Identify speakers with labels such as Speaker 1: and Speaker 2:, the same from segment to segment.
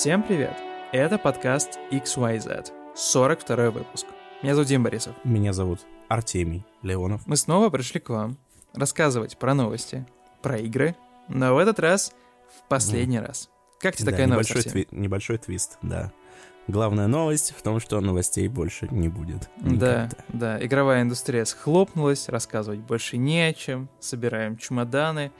Speaker 1: Всем привет! Это подкаст XYZ, 42 выпуск. Меня зовут Дим Борисов.
Speaker 2: Меня зовут Артемий Леонов.
Speaker 1: Мы снова пришли к вам рассказывать про новости, про игры, но в этот раз в последний mm. раз. Как тебе
Speaker 2: да,
Speaker 1: такая
Speaker 2: небольшой
Speaker 1: новость?
Speaker 2: Тви- небольшой твист, да. Главная новость в том, что новостей больше не будет.
Speaker 1: Никогда. Да, да. Игровая индустрия схлопнулась, рассказывать больше не о чем. Собираем чемоданы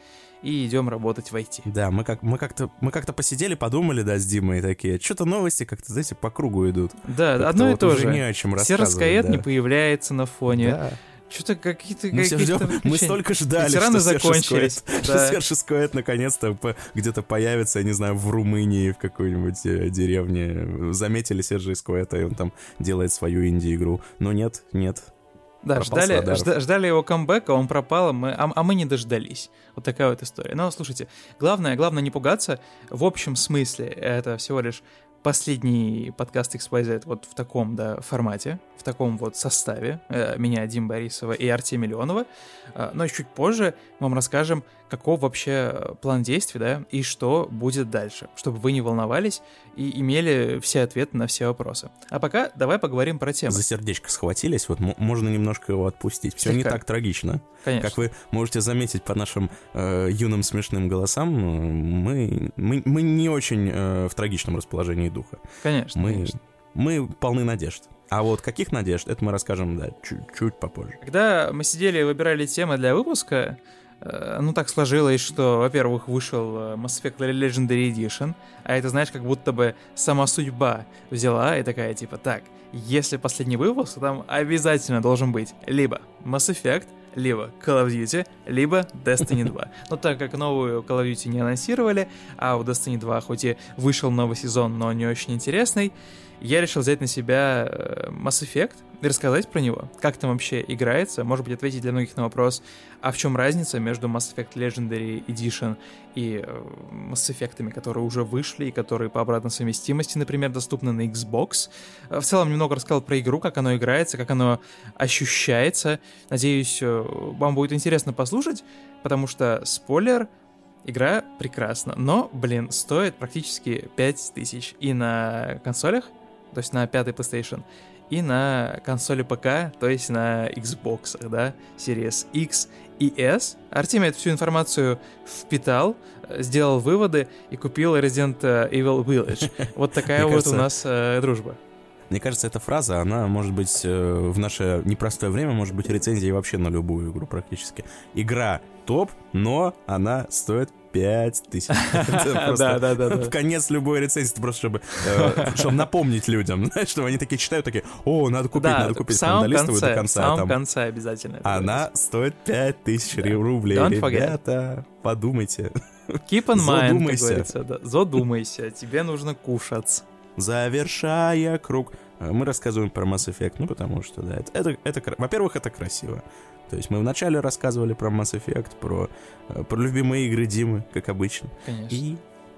Speaker 1: и идем работать в IT.
Speaker 2: Да, мы, как, мы, как-то, мы как-то посидели, подумали, да, с Димой такие, что-то новости как-то, знаете, по кругу идут.
Speaker 1: Да,
Speaker 2: как
Speaker 1: одно и
Speaker 2: вот
Speaker 1: то же.
Speaker 2: не о чем
Speaker 1: Сероскаэт
Speaker 2: да.
Speaker 1: не появляется на фоне.
Speaker 2: Да.
Speaker 1: Что-то какие-то
Speaker 2: мы, все ждем, мы столько ждали,
Speaker 1: Ветераны
Speaker 2: что
Speaker 1: закончились.
Speaker 2: Серж Скоэт наконец-то по, где-то появится, я не знаю, в Румынии, в какой-нибудь э, деревне. Заметили Сержа Скоэта, и он там делает свою инди-игру. Но нет, нет,
Speaker 1: да, ждали, жда, ждали его камбэка, он пропал, мы, а, а мы не дождались. Вот такая вот история. Но слушайте, главное, главное не пугаться. В общем смысле это всего лишь последний подкаст XYZ вот в таком, да, формате, в таком вот составе. Э, меня, Дим Борисова и Артемия Миллионова. Э, но чуть позже мы вам расскажем, каков вообще план действий, да, и что будет дальше, чтобы вы не волновались и имели все ответы на все вопросы. А пока давай поговорим про тему.
Speaker 2: За сердечко схватились, вот можно немножко его отпустить. Все не так трагично.
Speaker 1: Конечно.
Speaker 2: Как вы можете заметить по нашим э, юным смешным голосам, мы, мы, мы не очень э, в трагичном расположении духа.
Speaker 1: Конечно,
Speaker 2: мы,
Speaker 1: конечно.
Speaker 2: Мы полны надежд. А вот каких надежд, это мы расскажем, да, чуть-чуть попозже.
Speaker 1: Когда мы сидели и выбирали темы для выпуска, ну так сложилось, что, во-первых, вышел Mass Effect Legendary Edition, а это, знаешь, как будто бы сама судьба взяла и такая, типа, так, если последний выпуск, то там обязательно должен быть либо Mass Effect, либо Call of Duty, либо Destiny 2. Но так как новую Call of Duty не анонсировали, а у Destiny 2 хоть и вышел новый сезон, но не очень интересный, я решил взять на себя Mass Effect и рассказать про него, как там вообще играется, может быть, ответить для многих на вопрос, а в чем разница между Mass Effect Legendary Edition и Mass Effect, которые уже вышли и которые по обратной совместимости, например, доступны на Xbox. В целом немного рассказал про игру, как оно играется, как оно ощущается. Надеюсь, вам будет интересно послушать, потому что, спойлер, игра прекрасна, но, блин, стоит практически 5000 и на консолях, то есть на пятой PlayStation, и на консоли ПК, то есть на Xbox, да, Series X и S. Артемий эту всю информацию впитал, сделал выводы и купил Resident Evil Village. Вот такая вот у нас э, дружба.
Speaker 2: Мне кажется, эта фраза, она может быть э, в наше непростое время, может быть рецензией вообще на любую игру практически. Игра топ, но она стоит 5 тысяч.
Speaker 1: Да, да, да.
Speaker 2: В конец любой рецензии, просто чтобы, э, чтобы напомнить людям, чтобы они такие читают, такие, о, надо купить, надо купить,
Speaker 1: в самом конце,
Speaker 2: до конца.
Speaker 1: В самом конце обязательно.
Speaker 2: Она стоит 5 тысяч рублей. Ребята, подумайте.
Speaker 1: Keep in mind, как говорится. Задумайся, тебе нужно кушать.
Speaker 2: Завершая круг. Мы рассказываем про Mass Effect, ну потому что, да, это, это, это во-первых, это красиво. То есть мы вначале рассказывали про Mass Effect, про, про любимые игры Димы, как обычно.
Speaker 1: Конечно.
Speaker 2: И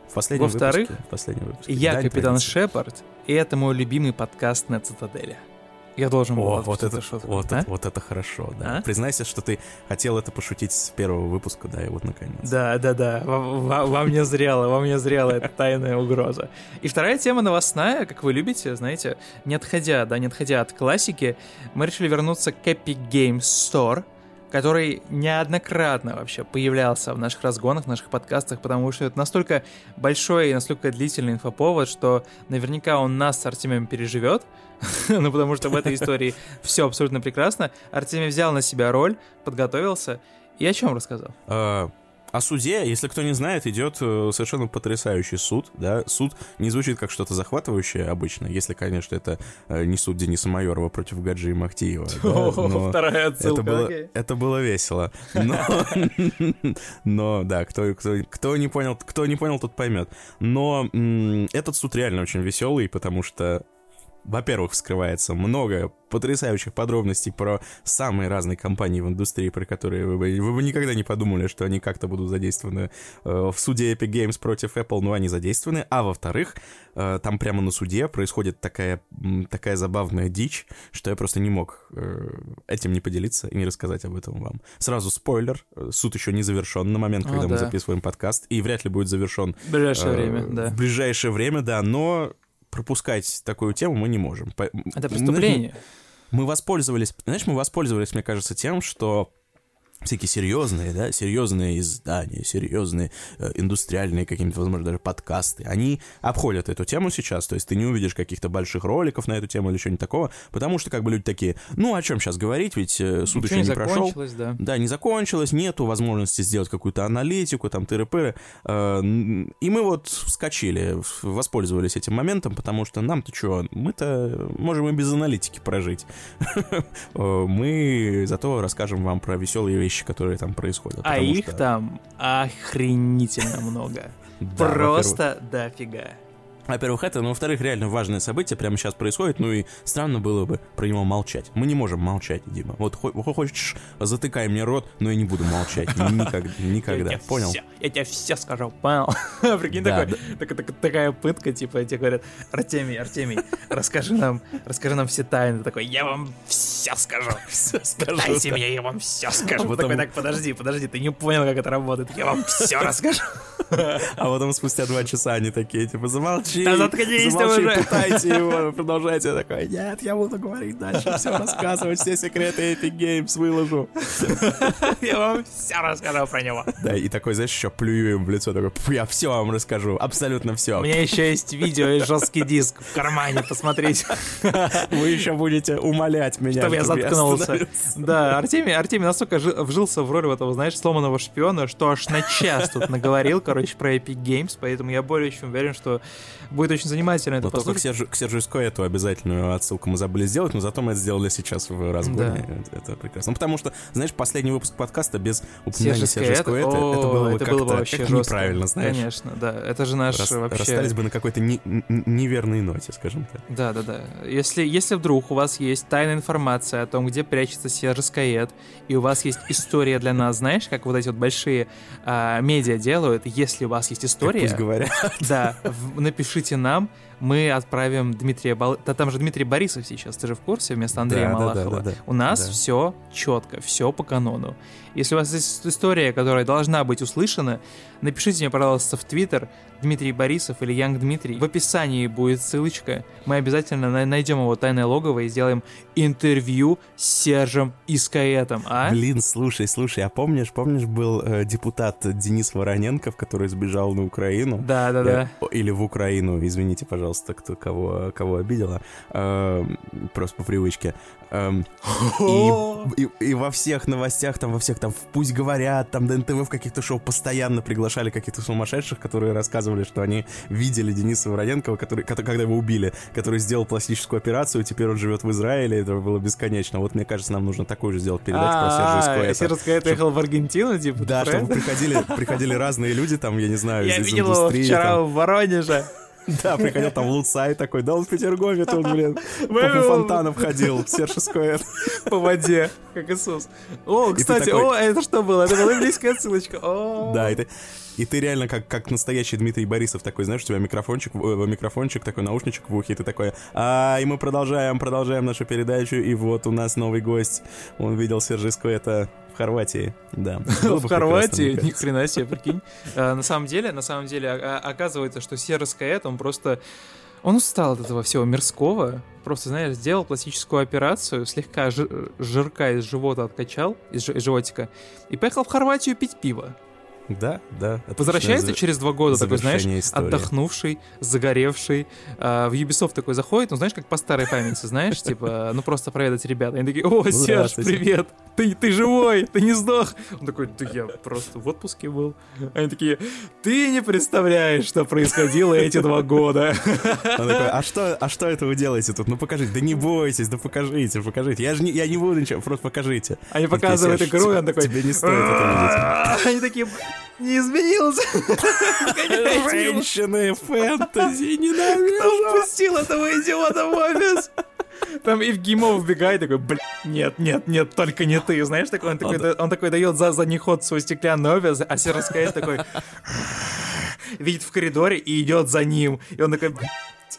Speaker 2: в последнем
Speaker 1: Во-вторых,
Speaker 2: выпуске, в последнем выпуске,
Speaker 1: я Капитан Шепард, и это мой любимый подкаст на Цитадели. Я должен был
Speaker 2: О, вот это, шутку, вот, а? это, вот это хорошо, да. А? Признайся, что ты хотел это пошутить с первого выпуска, да, и вот наконец.
Speaker 1: Да, да, да. Вам не зрела, вам не зрела эта тайная угроза. И вторая тема новостная, как вы любите, знаете, не отходя, да, не отходя от классики, мы решили вернуться к Epic Games Store, который неоднократно вообще появлялся в наших разгонах, в наших подкастах, потому что это настолько большой и настолько длительный инфоповод, что наверняка он нас с Артемием переживет, ну потому что в этой истории все абсолютно прекрасно. Артемий взял на себя роль, подготовился и о чем рассказал?
Speaker 2: О суде, если кто не знает, идет э, совершенно потрясающий суд, да, суд не звучит как что-то захватывающее обычно, если, конечно, это э, не суд Дениса Майорова против Гаджи и Махтиева.
Speaker 1: Да, Вторая отсылка,
Speaker 2: это было, это было весело. Но, но да, кто, кто, кто, не понял, кто не понял, тот поймет. Но этот суд реально очень веселый, потому что во-первых, вскрывается много потрясающих подробностей про самые разные компании в индустрии, про которые вы бы, вы бы никогда не подумали, что они как-то будут задействованы э, в суде Epic Games против Apple, но они задействованы. А во-вторых, э, там прямо на суде происходит такая, такая забавная дичь, что я просто не мог э, этим не поделиться и не рассказать об этом вам. Сразу спойлер, суд еще не завершен на момент, когда О, мы да. записываем подкаст, и вряд ли будет завершен.
Speaker 1: В ближайшее э, время, да.
Speaker 2: В ближайшее время, да, но пропускать такую тему мы не можем.
Speaker 1: Это преступление.
Speaker 2: Мы, мы воспользовались, знаешь, мы воспользовались, мне кажется, тем, что всякие серьезные, да, серьезные издания, серьезные э, индустриальные какие-нибудь, возможно, даже подкасты, они обходят эту тему сейчас, то есть ты не увидишь каких-то больших роликов на эту тему или чего-нибудь такого, потому что как бы люди такие, ну, о чем сейчас говорить, ведь э, суд еще не, не прошел.
Speaker 1: Да.
Speaker 2: да, не закончилось, нету возможности сделать какую-то аналитику, там, тыры-пыры, э, и мы вот вскочили, воспользовались этим моментом, потому что нам-то что, мы-то можем и без аналитики прожить. Э, мы зато расскажем вам про веселые вещи вещи, которые там происходят.
Speaker 1: А их что... там охренительно много. Просто дофига.
Speaker 2: Во-первых, это, но во-вторых, реально важное событие прямо сейчас происходит, ну и странно было бы про него молчать. Мы не можем молчать, Дима. Вот хочешь, затыкай мне рот, но я не буду молчать. Никогда. никогда. Понял?
Speaker 1: Я тебе все скажу, понял? Прикинь, такой, такая пытка, типа, тебе говорят, Артемий, Артемий, расскажи нам, расскажи нам все тайны. такой, я вам все скажу. Все скажу. Дайте да. мне, я вам все скажу. А потом... Такой, так, подожди, подожди, ты не понял, как это работает. Я вам все расскажу.
Speaker 2: А потом спустя два часа они такие, типа, замолчи
Speaker 1: да заткнись
Speaker 2: замолчи,
Speaker 1: уже.
Speaker 2: пытайте его, продолжайте. такой, нет, я буду говорить дальше, все рассказывать, все секреты Epic Games выложу.
Speaker 1: Я вам все расскажу про него.
Speaker 2: Да, и такой, знаешь, еще плюю им в лицо, такой, я все вам расскажу, абсолютно все.
Speaker 1: У меня еще есть видео и жесткий диск в кармане, посмотрите.
Speaker 2: Вы еще будете умолять меня,
Speaker 1: чтобы я заткнулся. Да, Артемий, Артемий настолько вжился в роль этого, знаешь, сломанного шпиона, что аж на час тут наговорил, короче, про Epic Games, поэтому я более чем уверен, что будет очень занимательно это
Speaker 2: но послушать. Только к, Сержу, Сержу эту обязательную отсылку мы забыли сделать, но зато мы это сделали сейчас в разгоне. Да. Это, прекрасно. Ну, потому что, знаешь, последний выпуск подкаста без упоминания Сержа это, это, это было бы как-то вообще как неправильно, знаешь.
Speaker 1: Конечно, да. Это же наш Рас, вообще...
Speaker 2: Расстались бы на какой-то не, неверной ноте, скажем так.
Speaker 1: Да, да, да. Если, если вдруг у вас есть тайная информация о том, где прячется Серж и у вас есть история для нас, знаешь, как вот эти вот большие а, медиа делают, если у вас есть история... Как
Speaker 2: пусть говорят.
Speaker 1: Да, напишите нам, мы отправим Дмитрия Бал... Да там же Дмитрий Борисов сейчас, ты же в курсе, вместо Андрея да, Малахова. Да, да, да, У нас да. все четко, все по канону. Если у вас есть история, которая должна быть услышана, напишите мне, пожалуйста, в Твиттер Дмитрий Борисов или Янг Дмитрий. В описании будет ссылочка. Мы обязательно найдем его тайное логово и сделаем интервью с Сержем Искаэтом, а?
Speaker 2: Блин, слушай, слушай, а помнишь, помнишь, был э, депутат Денис Вороненков, который сбежал на Украину?
Speaker 1: Да, да, да.
Speaker 2: Или в Украину, извините, пожалуйста, кто кого, кого обидела. Э, просто по привычке. Э, и, и, и во всех новостях, там, во всех, там, пусть говорят, там, ДНТВ в каких-то шоу постоянно приглашали каких-то сумасшедших, которые рассказывали что они видели Дениса Вороненкова, который, когда его убили, который сделал пластическую операцию, теперь он живет в Израиле, это было бесконечно. Вот мне кажется, нам нужно такую же сделать передачу про Сержа Скоэта.
Speaker 1: Сержа Скоэта ехал в Аргентину, типа?
Speaker 2: Да, чтобы приходили, приходили разные люди, там, я не знаю,
Speaker 1: из индустрии. Я видел его вчера в Воронеже.
Speaker 2: Да, приходил там Луцай такой, да он в Петергофе тут, блин, по фонтанам ходил, Серж.
Speaker 1: По воде, как Иисус. О, кстати, о, это что было? Это была близкая ссылочка.
Speaker 2: Да, и ты, и ты реально как, как настоящий Дмитрий Борисов такой, знаешь, у тебя микрофончик, э, микрофончик такой, наушничек в ухе, и ты такой, а, и мы продолжаем, продолжаем нашу передачу, и вот у нас новый гость, он видел Сержиску, это в Хорватии, да.
Speaker 1: В Хорватии? Ни хрена себе, прикинь. А, на самом деле, на самом деле, а, а, оказывается, что Серж это он просто... Он устал от этого всего мирского, просто, знаешь, сделал пластическую операцию, слегка жирка из живота откачал, из животика, и поехал в Хорватию пить пиво.
Speaker 2: Да, да.
Speaker 1: Возвращается за... через два года, такой, знаешь, истории. отдохнувший, загоревший. А, в Ubisoft такой заходит, ну, знаешь, как по старой памяти, знаешь, типа, ну, просто проведать ребят. Они такие, о, Серж, привет, ты, ты живой, ты не сдох. Он такой, да я просто в отпуске был. Они такие, ты не представляешь, что происходило эти два года.
Speaker 2: Он такой, а что, а что это вы делаете тут? Ну, покажите. Да не бойтесь, да покажите, покажите. Я же не, я не буду ничего, просто покажите.
Speaker 1: Они показывают игру, и он такой...
Speaker 2: Тебе не стоит это видеть.
Speaker 1: Они такие, не изменился.
Speaker 2: Женщины, фэнтези,
Speaker 1: Кто
Speaker 2: ненавижу.
Speaker 1: впустил этого идиота в офис? Там Евгимов вбегает такой, блин, нет, нет, нет, только не ты. Знаешь, такой, он такой, да- он такой дает за задний ход свой стеклянный офис, а Сераскайт такой видит в коридоре и идет за ним. И он такой,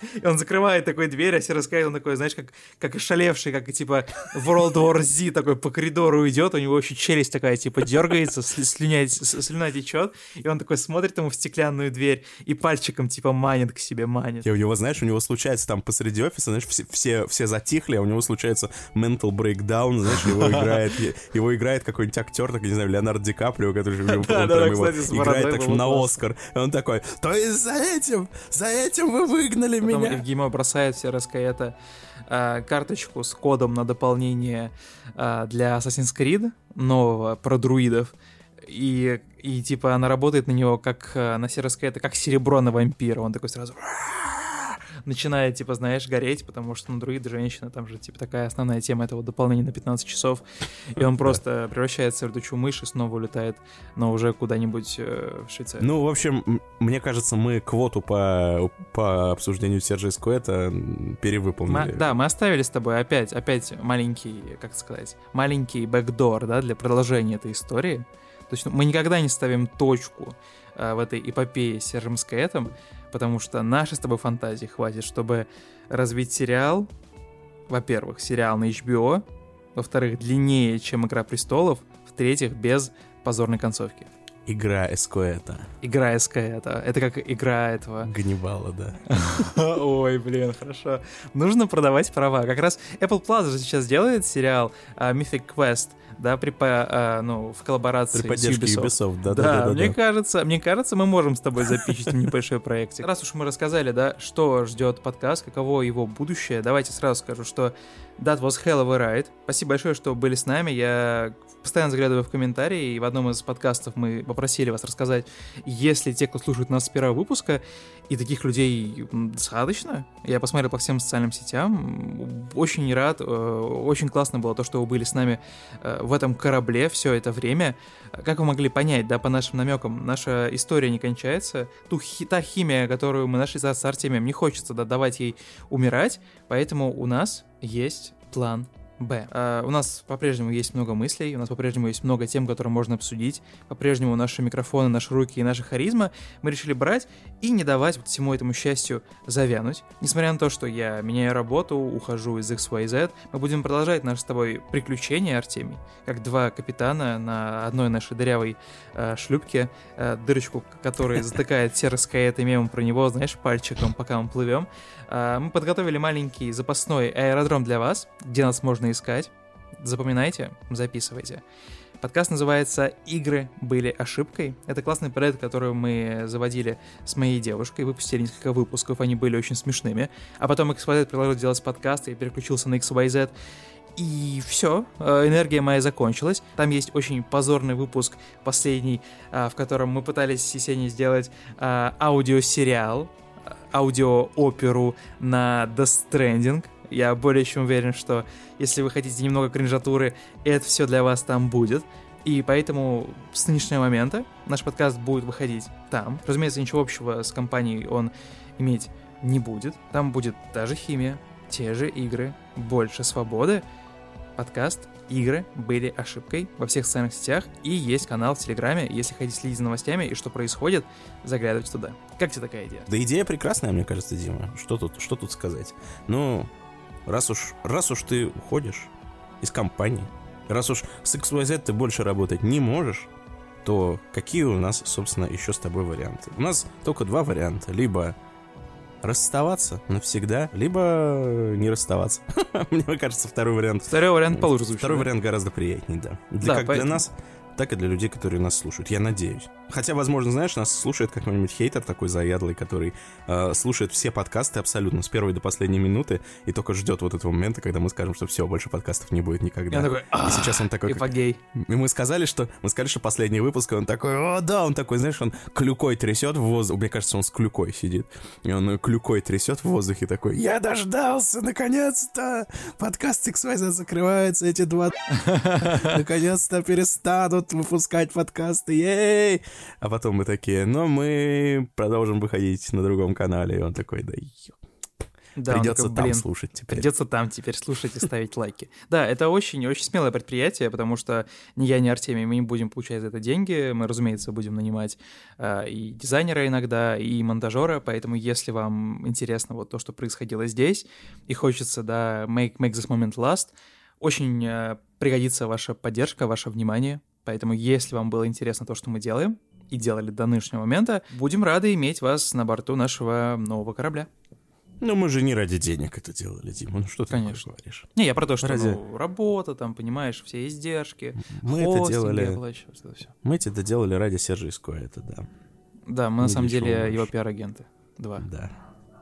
Speaker 1: «Блядь». и он закрывает такой дверь, а Сераскайт, он такой, знаешь, как, как ошалевший, как типа World War Z такой по коридору идет, у него еще челюсть такая, типа, дергается, слюня, слюна течет, и он такой смотрит ему в стеклянную дверь и пальчиком, типа, манит к себе, манит.
Speaker 2: И у него, знаешь, у него случается там посреди офиса, знаешь, все, все, все затихли, а у него случается mental breakdown, знаешь, его играет, его играет какой-нибудь актер, так, не знаю, Леонардо Ди Каприо, который же играет так на. Оскар. И он такой, то есть за этим, за этим вы выгнали
Speaker 1: Потом
Speaker 2: меня.
Speaker 1: Евгима бросает все это карточку с кодом на дополнение а, для Assassin's Creed нового про друидов. И, и типа она работает на него как а, на Сероска это как серебро на вампира. Он такой сразу начинает, типа, знаешь, гореть, потому что, ну, друид, женщина, там же, типа, такая основная тема этого дополнения на 15 часов. И он просто превращается в летучую мышь и снова улетает, но уже куда-нибудь э, в Швейцарию.
Speaker 2: Ну, в общем, мне кажется, мы квоту по, по обсуждению Сержа Скуэта
Speaker 1: Мы-
Speaker 2: перевыполнили.
Speaker 1: да, мы оставили с тобой опять, опять маленький, как сказать, маленький бэкдор, да, для продолжения этой истории. То есть мы никогда не ставим точку а, в этой эпопее с Сержем Скаэтом, потому что нашей с тобой фантазии хватит, чтобы развить сериал, во-первых, сериал на HBO, во-вторых, длиннее, чем «Игра престолов», в-третьих, без позорной концовки.
Speaker 2: Игра Эскуэта.
Speaker 1: Игра СК это, как игра этого
Speaker 2: Ганнибала, да.
Speaker 1: Ой, блин, хорошо. Нужно продавать права. Как раз Apple Plus же сейчас делает сериал а, Mythic Quest, да, при, по- а, ну, в коллаборации
Speaker 2: При поддержке
Speaker 1: с Ubisoft.
Speaker 2: Ubisoft, да,
Speaker 1: Да,
Speaker 2: да, да.
Speaker 1: мне
Speaker 2: да.
Speaker 1: кажется, мне кажется, мы можем с тобой запичить небольшой проектик. Раз уж мы рассказали, да, что ждет подкаст, каково его будущее, давайте сразу скажу, что that was hell of a ride. Спасибо большое, что были с нами. Я постоянно заглядываю в комментарии, и в одном из подкастов мы попросили вас рассказать, если те, кто слушает нас с первого выпуска, и таких людей достаточно. Я посмотрел по всем социальным сетям. Очень рад. э, Очень классно было то, что вы были с нами э, в этом корабле все это время. Как вы могли понять, да, по нашим намекам, наша история не кончается. Ту хи- та химия, которую мы нашли с Артемием, не хочется да, давать ей умирать, поэтому у нас есть план Б. А, у нас по-прежнему есть много мыслей, у нас по-прежнему есть много тем, которые можно обсудить. По-прежнему наши микрофоны, наши руки и наша харизма мы решили брать и не давать вот всему этому счастью завянуть. Несмотря на то, что я меняю работу, ухожу из XYZ, мы будем продолжать наши с тобой приключения, Артемий, как два капитана на одной нашей дырявой э, шлюпке, э, дырочку, к- которой затыкает серый скайет и мемом про него, знаешь, пальчиком, пока мы плывем. А, Мы подготовили маленький запасной аэродром для вас, где нас можно искать. Запоминайте, записывайте. Подкаст называется «Игры были ошибкой». Это классный проект, который мы заводили с моей девушкой, выпустили несколько выпусков, они были очень смешными. А потом XYZ предложил делать подкаст, и переключился на XYZ. И все, энергия моя закончилась. Там есть очень позорный выпуск, последний, а, в котором мы пытались с Есенией сделать а, аудиосериал, а, аудиооперу на Death Stranding. Я более чем уверен, что если вы хотите немного кринжатуры, это все для вас там будет. И поэтому с нынешнего момента наш подкаст будет выходить там. Разумеется, ничего общего с компанией он иметь не будет. Там будет та же химия, те же игры, больше свободы. Подкаст «Игры были ошибкой» во всех социальных сетях и есть канал в Телеграме. Если хотите следить за новостями и что происходит, заглядывайте туда. Как тебе такая идея?
Speaker 2: Да идея прекрасная, мне кажется, Дима. Что тут, что тут сказать? Ну, раз уж, раз уж ты уходишь из компании, раз уж с XYZ ты больше работать не можешь, то какие у нас, собственно, еще с тобой варианты? У нас только два варианта. Либо расставаться навсегда, либо не расставаться. Мне кажется, второй вариант
Speaker 1: Второй вариант получше звучит.
Speaker 2: Второй вариант гораздо приятнее, да. Для,
Speaker 1: Да,
Speaker 2: как
Speaker 1: поэтому-
Speaker 2: для нас, так и для людей, которые нас слушают. Я надеюсь. Хотя, возможно, знаешь, нас слушает какой-нибудь хейтер такой заядлый, который э, слушает все подкасты абсолютно с первой до последней минуты и только ждет вот этого момента, когда мы скажем, что все, больше подкастов не будет никогда.
Speaker 1: он такой,
Speaker 2: И сейчас он такой, как-
Speaker 1: эпогей.
Speaker 2: и мы сказали, что мы сказали, что последний выпуск, и он такой, о, да, он такой, знаешь, он клюкой трясет в воздухе. Мне кажется, он с клюкой сидит. И он клюкой трясет в воздухе такой, я дождался, наконец-то! Подкаст XYZ закрывается, эти два наконец-то перестанут будут выпускать подкасты, ей! А потом мы такие, но мы продолжим выходить на другом канале. И он такой, да ё.
Speaker 1: Да,
Speaker 2: Придется
Speaker 1: такой,
Speaker 2: там
Speaker 1: «Блин,
Speaker 2: слушать теперь.
Speaker 1: Придется там теперь слушать и ставить лайки. Да, это очень-очень смелое предприятие, потому что ни я, ни Артемий, мы не будем получать за это деньги. Мы, разумеется, будем нанимать э, и дизайнера иногда, и монтажера, поэтому если вам интересно вот то, что происходило здесь, и хочется, да, make, make this moment last, очень э, пригодится ваша поддержка, ваше внимание. Поэтому если вам было интересно то, что мы делаем, и делали до нынешнего момента, будем рады иметь вас на борту нашего нового корабля.
Speaker 2: Ну, мы же не ради денег это делали, Дима. Ну, что ты
Speaker 1: Конечно.
Speaker 2: говоришь?
Speaker 1: Не, я про то, что
Speaker 2: Ради-
Speaker 1: ну, работа, там, понимаешь, все издержки,
Speaker 2: Мы это делали...
Speaker 1: вот это.
Speaker 2: Мы это делали ради Сержа Иско, это да.
Speaker 1: Да, мы на
Speaker 2: Не
Speaker 1: самом
Speaker 2: дешёво
Speaker 1: деле
Speaker 2: больше.
Speaker 1: его пиар-агенты. Два.
Speaker 2: Да.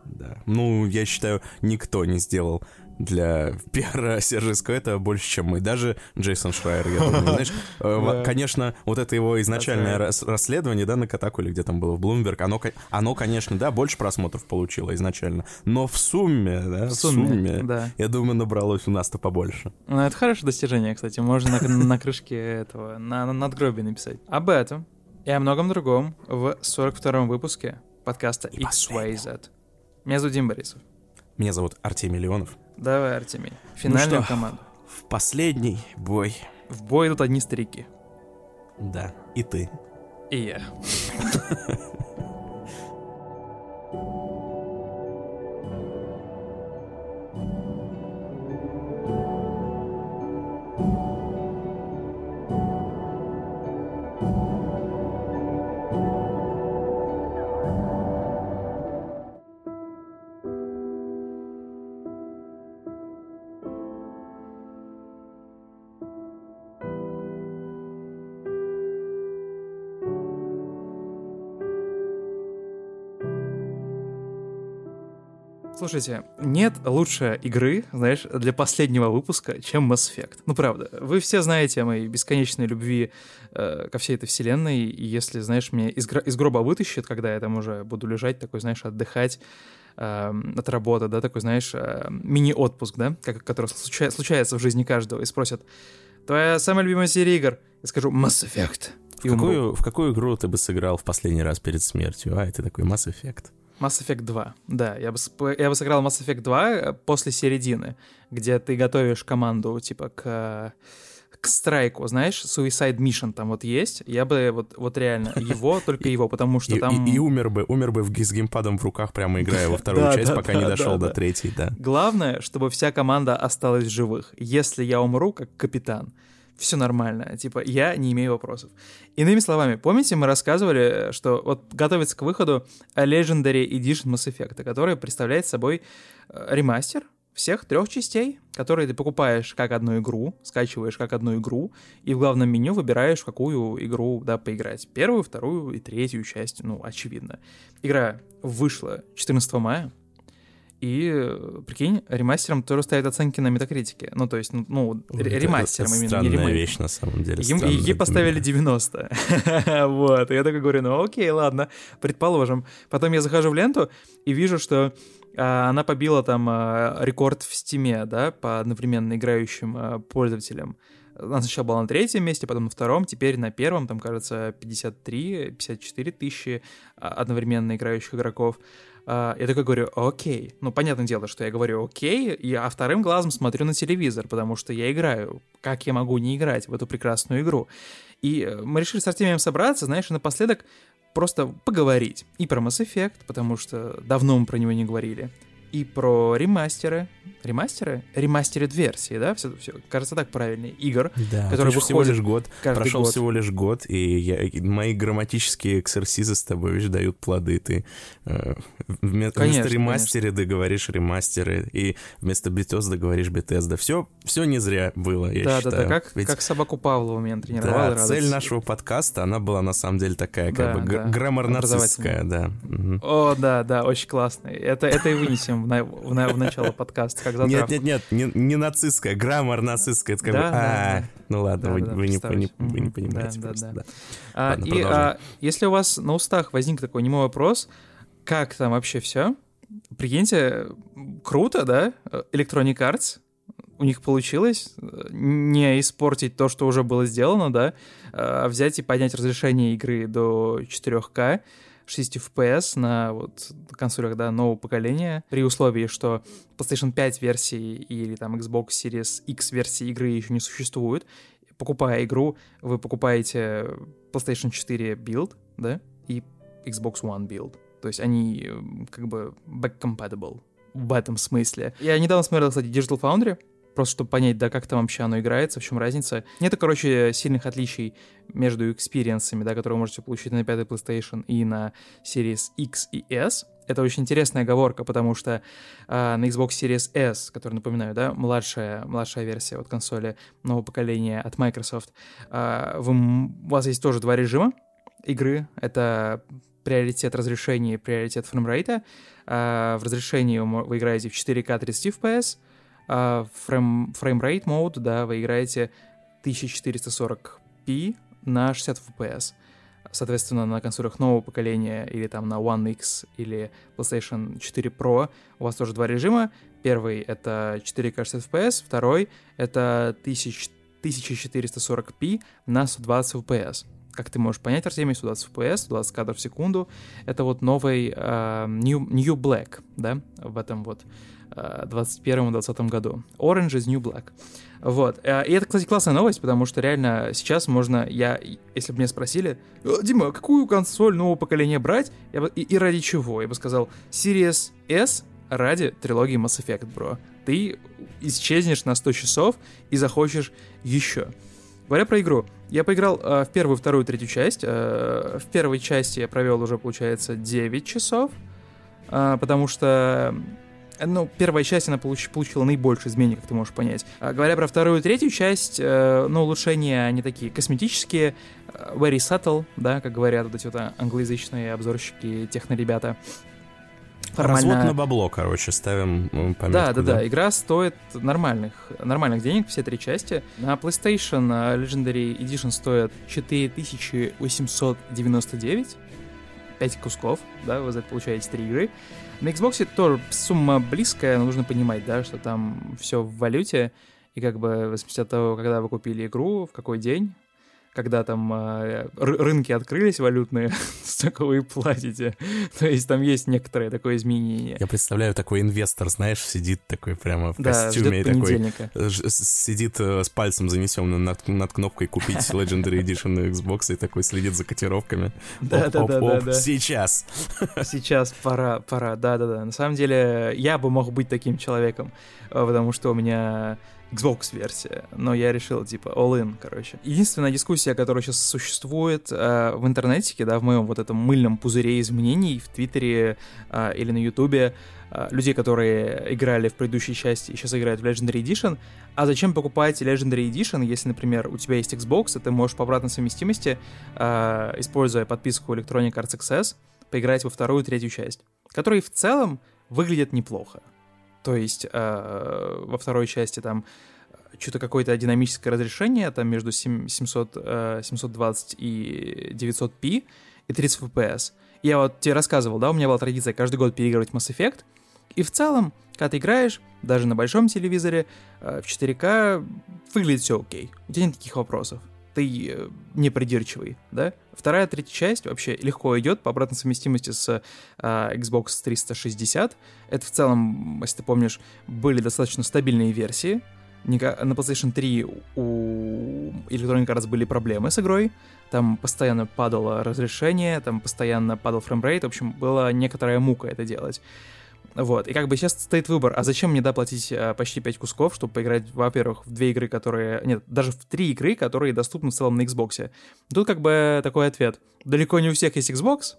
Speaker 2: Да. Ну, я считаю, никто не сделал для пиара Сержа Иско это больше, чем мы. Даже Джейсон Шрайер, я думаю, знаешь. э. Конечно, вот это его изначальное расследование, да, на Катаку или где там было, в Блумберг, оно, оно, конечно, да, больше просмотров получило изначально. Но в сумме, да,
Speaker 1: В сумме, да.
Speaker 2: я думаю, набралось у нас-то побольше.
Speaker 1: Ну, это хорошее достижение, кстати. Можно на, крышке этого, на, на надгробии написать. Об этом и о многом другом в 42-м выпуске подкаста XYZ. Меня зовут Дим Борисов.
Speaker 2: Меня зовут Артемий Леонов.
Speaker 1: Давай, Артемий, финальную
Speaker 2: Ну что?
Speaker 1: команду.
Speaker 2: В последний бой,
Speaker 1: В бой идут одни старики.
Speaker 2: да, и ты.
Speaker 1: И я. Слушайте, нет лучшей игры, знаешь, для последнего выпуска, чем Mass Effect. Ну, правда. Вы все знаете о моей бесконечной любви э, ко всей этой вселенной, и если, знаешь, меня из, гро- из гроба вытащит, когда я там уже буду лежать, такой, знаешь, отдыхать э, от работы, да, такой, знаешь, э, мини-отпуск, да, как, который случа- случается в жизни каждого, и спросят, твоя самая любимая серия игр? Я скажу, Mass Effect.
Speaker 2: В
Speaker 1: И
Speaker 2: какую, в какую игру ты бы сыграл в последний раз перед смертью? А, это такой Mass Effect.
Speaker 1: Mass Effect 2, да. Я бы, я бы сыграл Mass Effect 2 э, после середины, где ты готовишь команду, типа, к, к страйку, знаешь, Suicide Mission там вот есть. Я бы вот, вот реально его, только его, потому что там...
Speaker 2: и- и умер бы, умер бы с геймпадом в руках, прямо играя во вторую
Speaker 1: Да,
Speaker 2: часть,
Speaker 1: да,
Speaker 2: пока
Speaker 1: да,
Speaker 2: не дошел до третьей, да.
Speaker 1: Главное, чтобы вся команда осталась в живых. Если я умру как капитан, все нормально. Типа, я не имею вопросов. Иными словами, помните, мы рассказывали, что вот готовится к выходу Legendary Edition Mass Effect, который представляет собой э, ремастер всех трех частей, которые ты покупаешь как одну игру, скачиваешь как одну игру, и в главном меню выбираешь, какую игру, да, поиграть. Первую, вторую и третью часть, ну, очевидно. Игра вышла 14 мая, и, прикинь, ремастером тоже ставят оценки на метакритике. Ну, то есть, ну,
Speaker 2: Это-
Speaker 1: ремастером
Speaker 2: это
Speaker 1: именно, не
Speaker 2: странная
Speaker 1: ремейк.
Speaker 2: вещь, на самом деле.
Speaker 1: Им, ей поставили
Speaker 2: меня.
Speaker 1: 90. вот. И я такой говорю, ну окей, ладно, предположим. Потом я захожу в ленту и вижу, что а, она побила там а, рекорд в стиме, да, по одновременно играющим а, пользователям. Она сначала была на третьем месте, потом на втором, теперь на первом, там, кажется, 53-54 тысячи а, одновременно играющих игроков. А, Я такой говорю, окей. Ну, понятное дело, что я говорю окей, и, а вторым глазом смотрю на телевизор, потому что я играю. Как я могу не играть в эту прекрасную игру? И э, мы решили с Артемием собраться, знаешь, и напоследок просто поговорить. И про Mass Effect, потому что давно мы про него не говорили. И про ремастеры. Ремастеры? Ремастеред версии, да? Все, все, кажется, так правильно. Игр.
Speaker 2: Да,
Speaker 1: который
Speaker 2: пусть всего лишь год. Прошел
Speaker 1: год.
Speaker 2: всего лишь год, и, я- и мои грамматические эксерсизы с тобой, видишь, дают плоды. Ты э, вме-
Speaker 1: Конечно,
Speaker 2: вместо ремастеры говоришь ремастеры, и вместо Bethesda говоришь Bethesda. Все, все не зря было, я
Speaker 1: да,
Speaker 2: считаю.
Speaker 1: да, да, как,
Speaker 2: Ведь
Speaker 1: как собаку Павлова меня тренировал.
Speaker 2: Да,
Speaker 1: радость.
Speaker 2: цель нашего подкаста, она была на самом деле такая, как
Speaker 1: Да,
Speaker 2: бы
Speaker 1: да,
Speaker 2: граммар-нацистская, да. Мгм.
Speaker 1: О, да, да, очень классно. Это, это и вынесем в, на- в на- в начало подкаста, как
Speaker 2: Нет,
Speaker 1: затравку.
Speaker 2: нет, нет, не, не нацистская, граммар-нацистская. Это как
Speaker 1: Да,
Speaker 2: бы,
Speaker 1: да,
Speaker 2: а,
Speaker 1: да.
Speaker 2: ну ладно,
Speaker 1: Да,
Speaker 2: вы,
Speaker 1: да,
Speaker 2: вы не,
Speaker 1: представьте.
Speaker 2: вы не понимаете
Speaker 1: Да, да,
Speaker 2: просто,
Speaker 1: да.
Speaker 2: да.
Speaker 1: А,
Speaker 2: Ладно,
Speaker 1: и
Speaker 2: продолжим.
Speaker 1: а, если у вас на устах возник такой немой вопрос, как там вообще все? Прикиньте, круто, да? Electronic Arts у них получилось не испортить то, что уже было сделано, да, а взять и поднять разрешение игры до 4К, 60 FPS на вот консолях да, нового поколения, при условии, что PlayStation 5 версии или там Xbox Series X версии игры еще не существует. Покупая игру, вы покупаете PlayStation 4 build, да, и Xbox One build. То есть они как бы back-compatible в этом смысле. Я недавно смотрел, кстати, Digital Foundry, просто чтобы понять, да, как там вообще оно играется, в чем разница. Нету, короче, сильных отличий между experience ами, да, которые вы можете получить на пятой PlayStation и на Series X и S. Это очень интересная оговорка, потому что э, на Xbox Series S, который, напоминаю, да, младшая, младшая версия вот консоли нового поколения от Microsoft, э, вы, у вас есть тоже два режима игры. Это приоритет разрешения и приоритет framerate а. Э, в разрешении вы играете в 4К 30 FPS, frame, framerate mode, да, вы играете 1440p на 60 FPS. Соответственно, на консолях нового поколения или там на One X или PlayStation 4 Pro у вас тоже два режима. Первый — это 4К 60 FPS, второй — это 1440p на 120 FPS. Как ты можешь понять, Артемий, 120 FPS, 120 кадров в секунду — это вот новый uh, New, New Black, да, в этом вот 2021-2020 году. Orange is New Black. Вот. Э, и это, кстати, классная новость, потому что реально сейчас можно, я, если бы меня спросили, «Э, Дима, какую консоль нового поколения брать, я бы, и, и ради чего? Я бы сказал, Series S ради трилогии Mass Effect, бро. Ты исчезнешь на 100 часов и захочешь еще. Говоря про игру, я поиграл э, в первую, вторую, третью часть. Э, в первой части я провел уже, получается, 9 часов, э, потому что ну, первая часть, она получ, получила наибольшее изменение, как ты можешь понять. А, говоря про вторую и третью часть, э, ну, улучшения, они такие косметические, э, very subtle, да, как говорят вот эти вот англоязычные обзорщики, техно-ребята.
Speaker 2: Формально... Развод на бабло, короче, ставим ну, пометку.
Speaker 1: Да, да, да, да. Игра стоит нормальных, нормальных денег, все три части. На PlayStation Legendary Edition стоит 4899. 5 кусков, да, вы за это получаете 3 игры. На Xbox тоже сумма близкая, но нужно понимать, да, что там все в валюте, и как бы в зависимости от того, когда вы купили игру, в какой день, когда там э, рынки открылись валютные, столько вы платите. То есть там есть некоторое такое изменение.
Speaker 2: Я представляю, такой инвестор, знаешь, сидит такой прямо в да, костюме и такой сидит э, с пальцем занесенным над, над кнопкой купить Legendary Edition на Xbox и такой следит за котировками. Да, да, да, да, да. Сейчас.
Speaker 1: Сейчас пора, пора, да, да, да. На самом деле я бы мог быть таким человеком, э, потому что у меня Xbox-версия, но я решил, типа, all-in, короче. Единственная дискуссия, которая сейчас существует э, в интернете, да, в моем вот этом мыльном пузыре изменений в Твиттере э, или на Ютубе, э, людей, которые играли в предыдущей части и сейчас играют в Legendary Edition, а зачем покупать Legendary Edition, если, например, у тебя есть Xbox, и ты можешь по обратной совместимости, э, используя подписку Electronic Arts Access, поиграть во вторую и третью часть, которые в целом выглядят неплохо. То есть э, во второй части там что-то какое-то динамическое разрешение, там между 700, э, 720 и 900p и 30 fps. Я вот тебе рассказывал, да, у меня была традиция каждый год переигрывать Mass Effect, и в целом, когда ты играешь, даже на большом телевизоре, э, в 4К, выглядит все окей. У тебя нет таких вопросов ты э, не придирчивый, да? Вторая, третья часть вообще легко идет по обратной совместимости с э, Xbox 360. Это в целом, если ты помнишь, были достаточно стабильные версии. На PlayStation 3 у Electronic Arts были проблемы с игрой. Там постоянно падало разрешение, там постоянно падал framerate. В общем, была некоторая мука это делать. Вот, и как бы сейчас стоит выбор, а зачем мне, да, платить а, почти 5 кусков, чтобы поиграть, во-первых, в две игры, которые... Нет, даже в три игры, которые доступны в целом на Xbox. Тут как бы такой ответ. Далеко не у всех есть Xbox.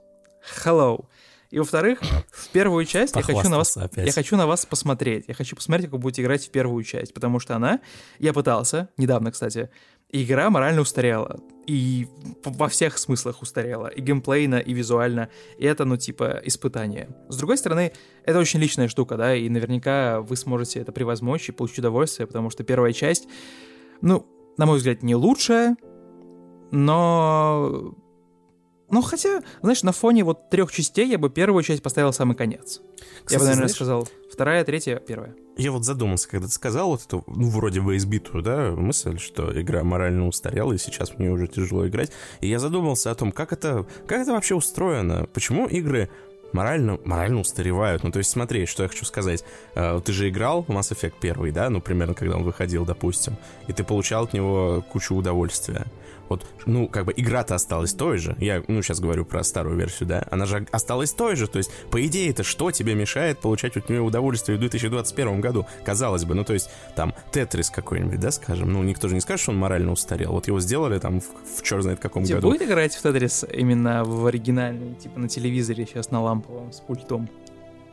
Speaker 1: Hello. И во-вторых, в первую часть я хочу, на вас, опять. я хочу на вас посмотреть. Я хочу посмотреть, как вы будете играть в первую часть, потому что она, я пытался, недавно, кстати, игра морально устарела. И во всех смыслах устарела. И геймплейно, и визуально. И это, ну, типа, испытание. С другой стороны, это очень личная штука, да, и наверняка вы сможете это превозмочь и получить удовольствие, потому что первая часть, ну, на мой взгляд, не лучшая, но Ну, хотя, знаешь, на фоне вот трех частей я бы первую часть поставил самый конец.
Speaker 2: Кстати,
Speaker 1: я бы, наверное,
Speaker 2: знаешь,
Speaker 1: сказал вторая, третья, первая.
Speaker 2: Я вот задумался, когда ты сказал вот эту, ну, вроде бы избитую, да, мысль, что игра морально устарела, и сейчас в нее уже тяжело играть. И я задумался о том, как это, как это вообще устроено, почему игры морально, морально устаревают. Ну, то есть, смотри, что я хочу сказать. Э, Ты же играл в Mass Effect 1, да, ну, примерно, когда он выходил, допустим, и ты получал от него кучу удовольствия. Вот, ну, как бы игра-то осталась той же. Я, ну, сейчас говорю про старую версию, да. Она же осталась той же. То есть, по идее, это что тебе мешает получать от нее удовольствие в 2021 году? Казалось бы, ну, то есть, там, Тетрис какой-нибудь, да, скажем. Ну, никто же не скажет, что он морально устарел. Вот его сделали там в, в черт знает каком
Speaker 1: Тебе
Speaker 2: году.
Speaker 1: будет играть в Тетрис именно в оригинальный, типа на телевизоре сейчас на ламповом с пультом?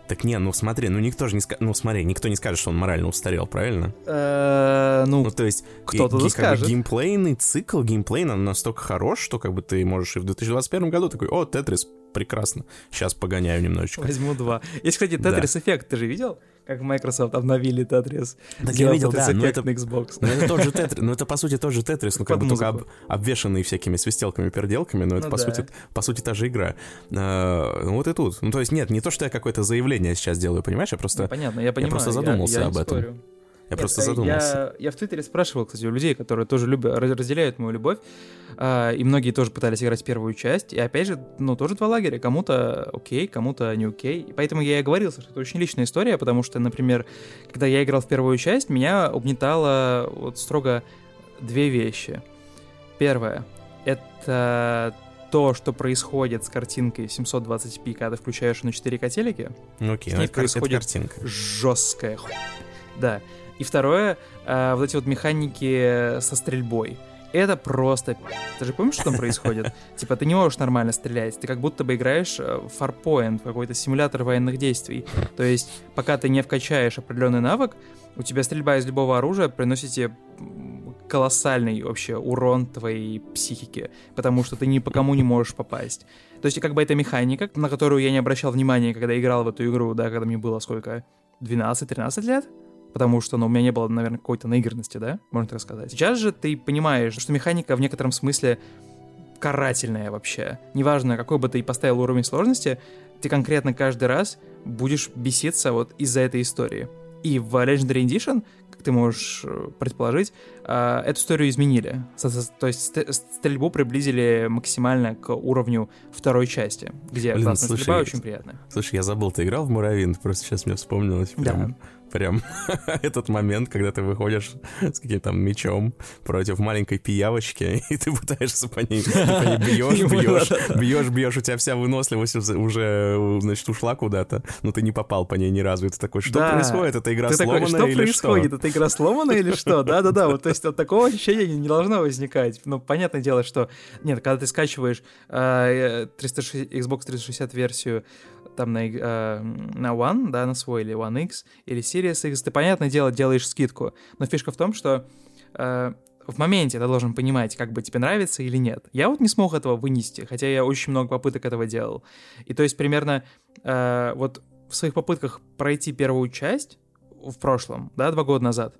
Speaker 2: Так не, ну смотри, ну никто же не скажет, ну смотри, никто не скажет, что он морально устарел, правильно?
Speaker 1: Э, Ну,
Speaker 2: Ну, то есть,
Speaker 1: кто-то
Speaker 2: и- и как бы
Speaker 1: скажет.
Speaker 2: геймплейный цикл, геймплейн, он настолько хорош, что как бы ты можешь и в 2021 году такой, о, Тетрис, прекрасно, сейчас погоняю немножечко.
Speaker 1: возьму два. Есть, кстати. Тетрис эффект, ты же видел? Как Microsoft обновили Тетрис.
Speaker 2: Так я видел,
Speaker 1: Tetris
Speaker 2: да, но это-
Speaker 1: на Xbox.
Speaker 2: Ну, это тот же Тетрис, ну, это, по сути, тот же Тетрис, ну, как
Speaker 1: Под
Speaker 2: бы только об- обвешанный всякими свистелками-переделками, но это,
Speaker 1: Ну
Speaker 2: по,
Speaker 1: да.
Speaker 2: сути, по сути, та же игра. А, ну, вот и тут. Ну, то есть, нет, не то, что я какое-то заявление сейчас делаю, понимаешь, я просто,
Speaker 1: Ну, Понятно, я понимаю.
Speaker 2: просто задумался
Speaker 1: я
Speaker 2: об
Speaker 1: не
Speaker 2: этом.
Speaker 1: спорю.
Speaker 2: Я
Speaker 1: Нет,
Speaker 2: просто
Speaker 1: э,
Speaker 2: задумался.
Speaker 1: Я, я в Твиттере спрашивал, кстати, у людей, которые тоже любят, раз- разделяют мою любовь, а, и многие тоже пытались играть первую часть, и опять же, ну, тоже два лагеря, кому-то окей, кому-то не окей, и поэтому я и говорил, что это очень личная история, потому что, например, когда я играл в первую часть, меня угнетало вот строго две вещи. Первое — это то, что происходит с картинкой 720p, когда ты включаешь на 4К телеке,
Speaker 2: Ну, окей,
Speaker 1: с
Speaker 2: ну,
Speaker 1: ней
Speaker 2: это,
Speaker 1: происходит
Speaker 2: картинка.
Speaker 1: жесткая ху... Да. И второе, а, вот эти вот механики со стрельбой. Это просто... Ты же помнишь, что там происходит? Типа, ты не можешь нормально стрелять. Ты как будто бы играешь э, в Farpoint, какой-то симулятор военных действий. То есть, пока ты не вкачаешь определенный навык, у тебя стрельба из любого оружия приносит тебе колоссальный вообще урон твоей психике, потому что ты ни по кому не можешь попасть. То есть, как бы это механика, на которую я не обращал внимания, когда играл в эту игру, да, когда мне было сколько? 12-13 лет? Потому что, ну, у меня не было, наверное, какой-то наигранности, да, можно так сказать. Сейчас же ты понимаешь, что механика в некотором смысле карательная вообще. Неважно, какой бы ты поставил уровень сложности, ты конкретно каждый раз будешь беситься вот из-за этой истории. И в Legendary Edition, как ты можешь э, предположить, э, эту историю изменили. То есть ст- стрельбу приблизили максимально к уровню второй части, где
Speaker 2: Блин,
Speaker 1: классная
Speaker 2: слушай,
Speaker 1: стрельба очень приятная.
Speaker 2: Слушай, я забыл, ты играл в Муравин? Просто сейчас мне вспомнилось. Прям, прям этот момент, когда ты выходишь с каким-то мечом против маленькой пиявочки, и ты пытаешься по ней, ты по ней бьешь, бьешь, бьешь, бьешь, у тебя вся выносливость уже- уже, значит, ушла куда-то, но ты не попал по ней ни разу, и ты такой, что
Speaker 1: Да.
Speaker 2: происходит? Это игра
Speaker 1: Ты такой,
Speaker 2: сломанная
Speaker 1: что
Speaker 2: или
Speaker 1: происходит? Это игра сломана или что? Да-да-да, вот то есть вот такого ощущения не, не должно возникать. Ну, понятное дело, что... Нет, когда ты скачиваешь э, 360 Xbox 360 версию там на, э, на One, да, на свой, или One X, или Series X, ты, понятное дело, делаешь скидку. Но фишка в том, что э, в моменте ты должен понимать, как бы тебе нравится или нет. Я вот не смог этого вынести, хотя я очень много попыток этого делал. И то есть примерно э, вот в своих попытках пройти первую часть в прошлом, да, два года назад,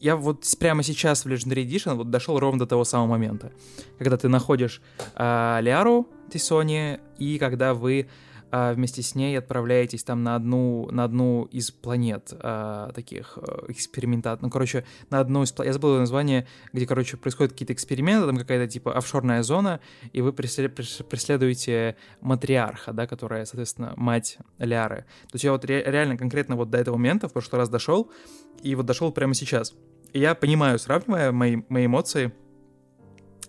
Speaker 1: я вот прямо сейчас в Legendary Edition вот дошел ровно до того самого момента, когда ты находишь а, Лиару Тисони, и когда вы а, вместе с ней отправляетесь там на одну, на одну из планет а, таких экспериментат, ну, короче, на одну из, я забыл название, где, короче, происходят какие-то эксперименты, там какая-то, типа, офшорная зона, и вы пресле- прес- преследуете матриарха, да, которая, соответственно, мать Ляры. То есть я вот ре- реально конкретно вот до этого момента в прошлый раз дошел, и вот дошел прямо сейчас. И я понимаю, сравнивая мои, мои эмоции,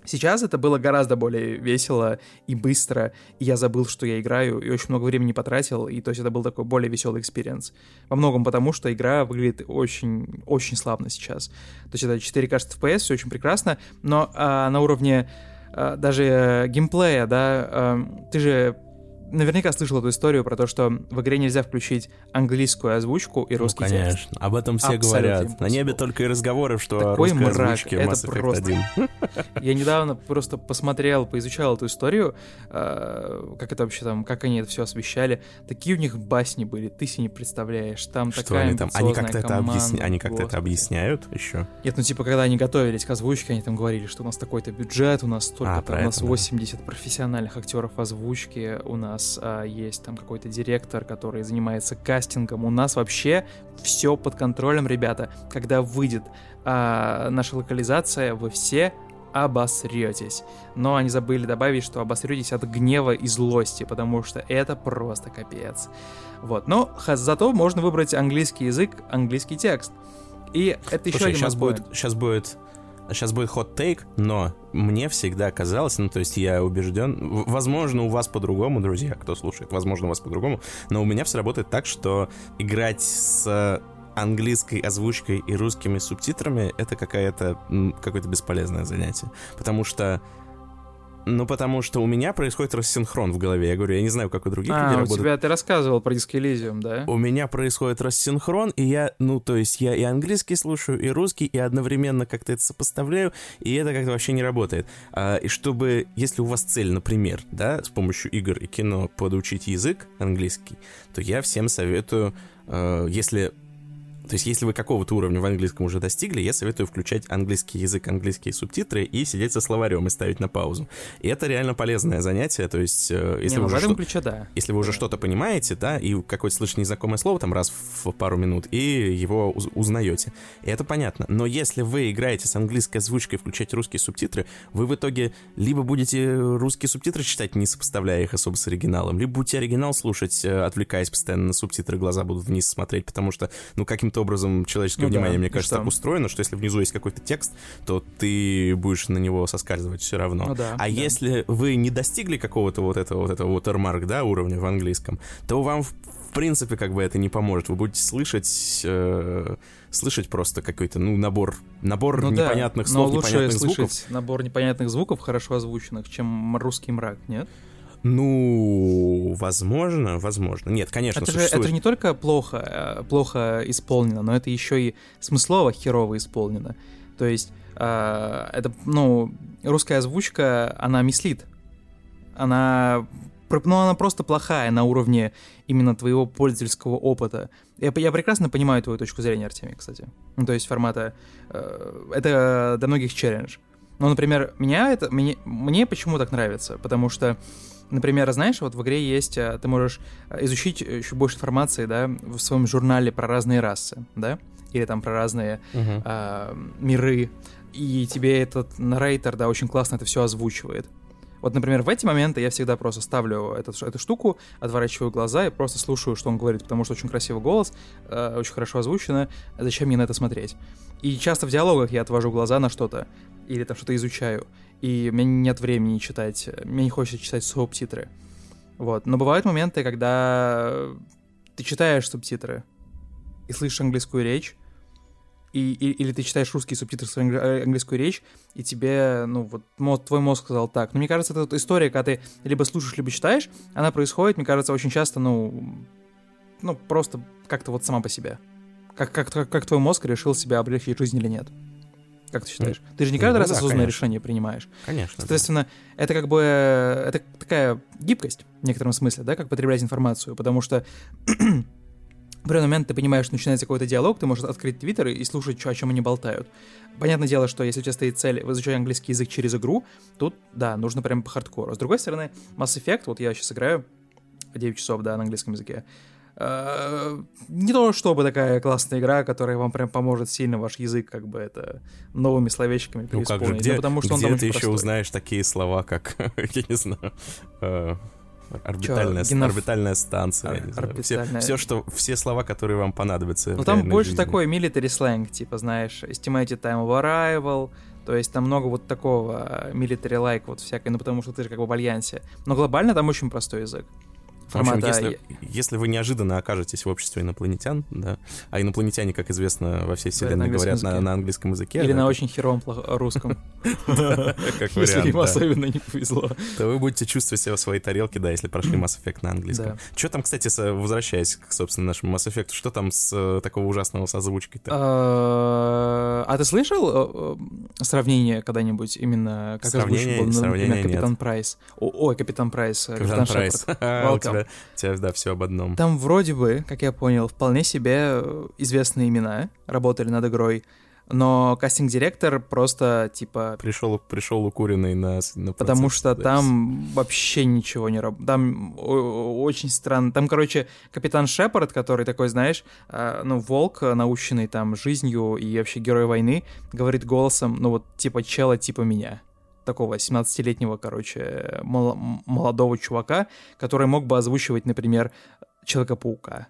Speaker 1: сейчас это было гораздо более весело и быстро, и я забыл, что я играю, и очень много времени потратил, и то есть это был такой более веселый experience. Во многом потому, что игра выглядит очень, очень славно сейчас. То есть это 4К 60 FPS, все очень прекрасно, но а, на уровне а, даже э, геймплея, да, а, ты же наверняка слышал эту историю про то, что в игре нельзя включить английскую озвучку и
Speaker 2: Ну,
Speaker 1: русский
Speaker 2: конечно.
Speaker 1: текст.
Speaker 2: Об этом все
Speaker 1: Абсолютно
Speaker 2: говорят. На небе только и разговоры, что о
Speaker 1: Такой
Speaker 2: русской
Speaker 1: мрак,
Speaker 2: озвучке
Speaker 1: это
Speaker 2: Mass Effect
Speaker 1: просто-
Speaker 2: 1.
Speaker 1: Я недавно просто посмотрел, поизучал эту историю, э, как это вообще там, как они это все освещали. Такие у них басни были, ты себе не представляешь. Там
Speaker 2: Что
Speaker 1: такая
Speaker 2: они там? Они как-то это объясня- Они как-то это объясняют еще?
Speaker 1: Нет, ну типа, когда они готовились к озвучке, они там говорили, что у нас такой-то бюджет, у нас столько,
Speaker 2: А,
Speaker 1: там, у нас
Speaker 2: это, да.
Speaker 1: 80 профессиональных актеров озвучки, у нас а, есть там какой-то директор, который занимается кастингом, у нас вообще все под контролем, ребята. Когда выйдет а, наша локализация, вы все обосретесь. Но они забыли добавить, что обосретесь от гнева и злости, потому что это просто капец. Вот, но зато можно выбрать английский язык, английский текст. И это еще
Speaker 2: Слушай,
Speaker 1: один
Speaker 2: сейчас будет, сейчас будет, сейчас будет take, но мне всегда казалось, ну то есть я убежден, возможно у вас по-другому, друзья, кто слушает, возможно у вас по-другому, но у меня все работает так, что играть с английской озвучкой и русскими субтитрами это какая-то какое-то бесполезное занятие, потому что ну, потому что у меня происходит рассинхрон в голове. Я говорю, я не знаю, как у других людей
Speaker 1: А, у
Speaker 2: работает.
Speaker 1: тебя ты рассказывал про диск Elysium, да?
Speaker 2: У меня происходит рассинхрон, и я, ну, то есть я и английский слушаю, и русский, и одновременно как-то это сопоставляю, и это как-то вообще не работает. А, и чтобы, если у вас цель, например, да, с помощью игр и кино подучить язык английский, то я всем советую, э, если... То есть, если вы какого-то уровня в английском уже достигли, я советую включать английский язык, английские субтитры и сидеть со словарем и ставить на паузу. И это реально полезное занятие, то есть, э, если
Speaker 1: Не,
Speaker 2: вы
Speaker 1: ну, в
Speaker 2: уже что-
Speaker 1: ключе да.
Speaker 2: если вы уже что-то понимаете, да, и какое-то слышите незнакомое слово там раз в пару минут, и его уз- узнаете. И это понятно. Но если вы играете с английской озвучкой и включаете русские субтитры, вы в итоге либо будете русские субтитры читать, не сопоставляя их особо с оригиналом, либо будете оригинал слушать, э, отвлекаясь постоянно на субтитры, глаза будут вниз смотреть, потому что, ну, каким-то образом человеческое
Speaker 1: Ну да,
Speaker 2: внимание, мне
Speaker 1: и
Speaker 2: кажется,
Speaker 1: что?
Speaker 2: так устроено, что если внизу есть какой-то текст, то ты будешь на него соскальзывать все равно.
Speaker 1: Ну да,
Speaker 2: а
Speaker 1: да.
Speaker 2: если вы не достигли какого-то вот этого вот этого watermark, да, уровня в английском, то вам в, принципе как бы это не поможет. Вы будете слышать э, слышать просто какой-то ну набор набор
Speaker 1: Ну да,
Speaker 2: непонятных
Speaker 1: но
Speaker 2: слов,
Speaker 1: лучше
Speaker 2: непонятных
Speaker 1: слышать
Speaker 2: звуков.
Speaker 1: набор непонятных звуков, хорошо озвученных, чем русский мрак, нет?
Speaker 2: Ну, возможно, возможно. Нет, конечно,
Speaker 1: это, же,
Speaker 2: существует.
Speaker 1: это же не только плохо, э, плохо исполнено, но это еще и смыслово херово исполнено. То есть, э, это, ну, русская озвучка, она мислит. Она, ну, она просто плохая на уровне именно твоего пользовательского опыта. Я, я прекрасно понимаю твою точку зрения, Артемий, кстати. Ну, то есть формата... э, это для многих челлендж. Ну, например, меня это... Мне, мне почему так нравится? Потому что, например, знаешь, вот в игре есть... э, Ты можешь э, изучить еще больше информации, да, в своем журнале про разные расы, да? Или там про разные
Speaker 2: Мгм.
Speaker 1: а, миры, и тебе этот наррейтер, да, очень классно это все озвучивает. Вот, например, в эти моменты я всегда просто ставлю этот, эту штуку, отворачиваю глаза и просто слушаю, что он говорит, потому что очень красивый голос, э, очень хорошо озвучено, зачем мне на это смотреть? И часто в диалогах я отвожу глаза на что-то, или там что-то изучаю, и у меня нет времени читать, мне не хочется читать субтитры. Вот. Но бывают моменты, когда ты читаешь субтитры и слышишь английскую речь, и, и- или ты читаешь русские субтитры свою англи- э, английскую речь, и тебе, ну, вот мо- твой мозг сказал так. Но мне кажется, это вот история, когда ты либо слушаешь, либо читаешь, она происходит, мне кажется, очень часто, ну, ну, просто как-то вот сама по себе. Как, как, как, как твой мозг решил себя облегчить жизнь или нет. Как ты считаешь? Ты же не каждый
Speaker 2: Ну
Speaker 1: раз
Speaker 2: да,
Speaker 1: осознанное
Speaker 2: конечно.
Speaker 1: решение принимаешь.
Speaker 2: Конечно. да.
Speaker 1: Соответственно, это как бы э, это такая гибкость в некотором смысле, да, как потреблять информацию, потому что в определенный момент ты понимаешь, что начинается какой-то диалог, ты можешь открыть твиттер и слушать, чё- о чем они болтают. Понятное дело, что если у тебя стоит цель изучать английский язык через игру, тут, да, нужно прям по хардкору. С другой стороны, Mass Effect, вот я сейчас играю 9 часов, да, на английском языке, не то чтобы такая классная игра, которая вам прям поможет сильно ваш язык как бы это новыми словечками
Speaker 2: Ну как же, где,
Speaker 1: ну, потому что он
Speaker 2: где
Speaker 1: там
Speaker 2: ты еще
Speaker 1: простой.
Speaker 2: узнаешь такие слова, как, я не знаю, э, орбитальная,
Speaker 1: Чё, геноф-
Speaker 2: орбитальная станция, знаю. Все,
Speaker 1: Орбитальная-
Speaker 2: все, что, все слова, которые вам понадобятся
Speaker 1: Ну там больше
Speaker 2: жизни.
Speaker 1: такой military сленг, типа, знаешь, estimated time of arrival, то есть там много вот такого military-like вот всякой, ну потому что ты же как бы в альянсе. Но глобально там очень простой язык.
Speaker 2: В общем,
Speaker 1: Формата
Speaker 2: если, если вы неожиданно окажетесь в обществе инопланетян, да, а инопланетяне, как известно, во всей вселенной
Speaker 1: на
Speaker 2: говорят на, на английском языке.
Speaker 1: Или
Speaker 2: да,
Speaker 1: на очень херовом русском, если им особенно не повезло.
Speaker 2: то вы будете чувствовать себя в своей тарелке, да, если прошли Mass Effect на английском. Что там, кстати, возвращаясь к, собственно, нашему Mass Effect, что там с э, такого ужасного с озвучкой-то?
Speaker 1: А а ты слышал э, э, сравнение когда-нибудь именно как
Speaker 2: сравнения
Speaker 1: например. Капитан Прайс? Ой, Капитан Прайс.
Speaker 2: Капитан Прайс. У
Speaker 1: Welcome.
Speaker 2: тебя, да, все об одном.
Speaker 1: Там вроде бы, как я понял, вполне себе э, известные имена работали над игрой, но кастинг-директор просто, типа,
Speaker 2: Пришел, пришел укуренный на, на
Speaker 1: Потому что
Speaker 2: записи.
Speaker 1: там вообще ничего не работает. Там очень странно. Там, короче, капитан Шепард, который такой, знаешь, а, ну, волк, наученный там жизнью и вообще герой войны, говорит голосом, ну, вот, типа чела, типа меня. Такого 17-летнего, короче, мол- молодого чувака, который мог бы озвучивать, например, Человека-паука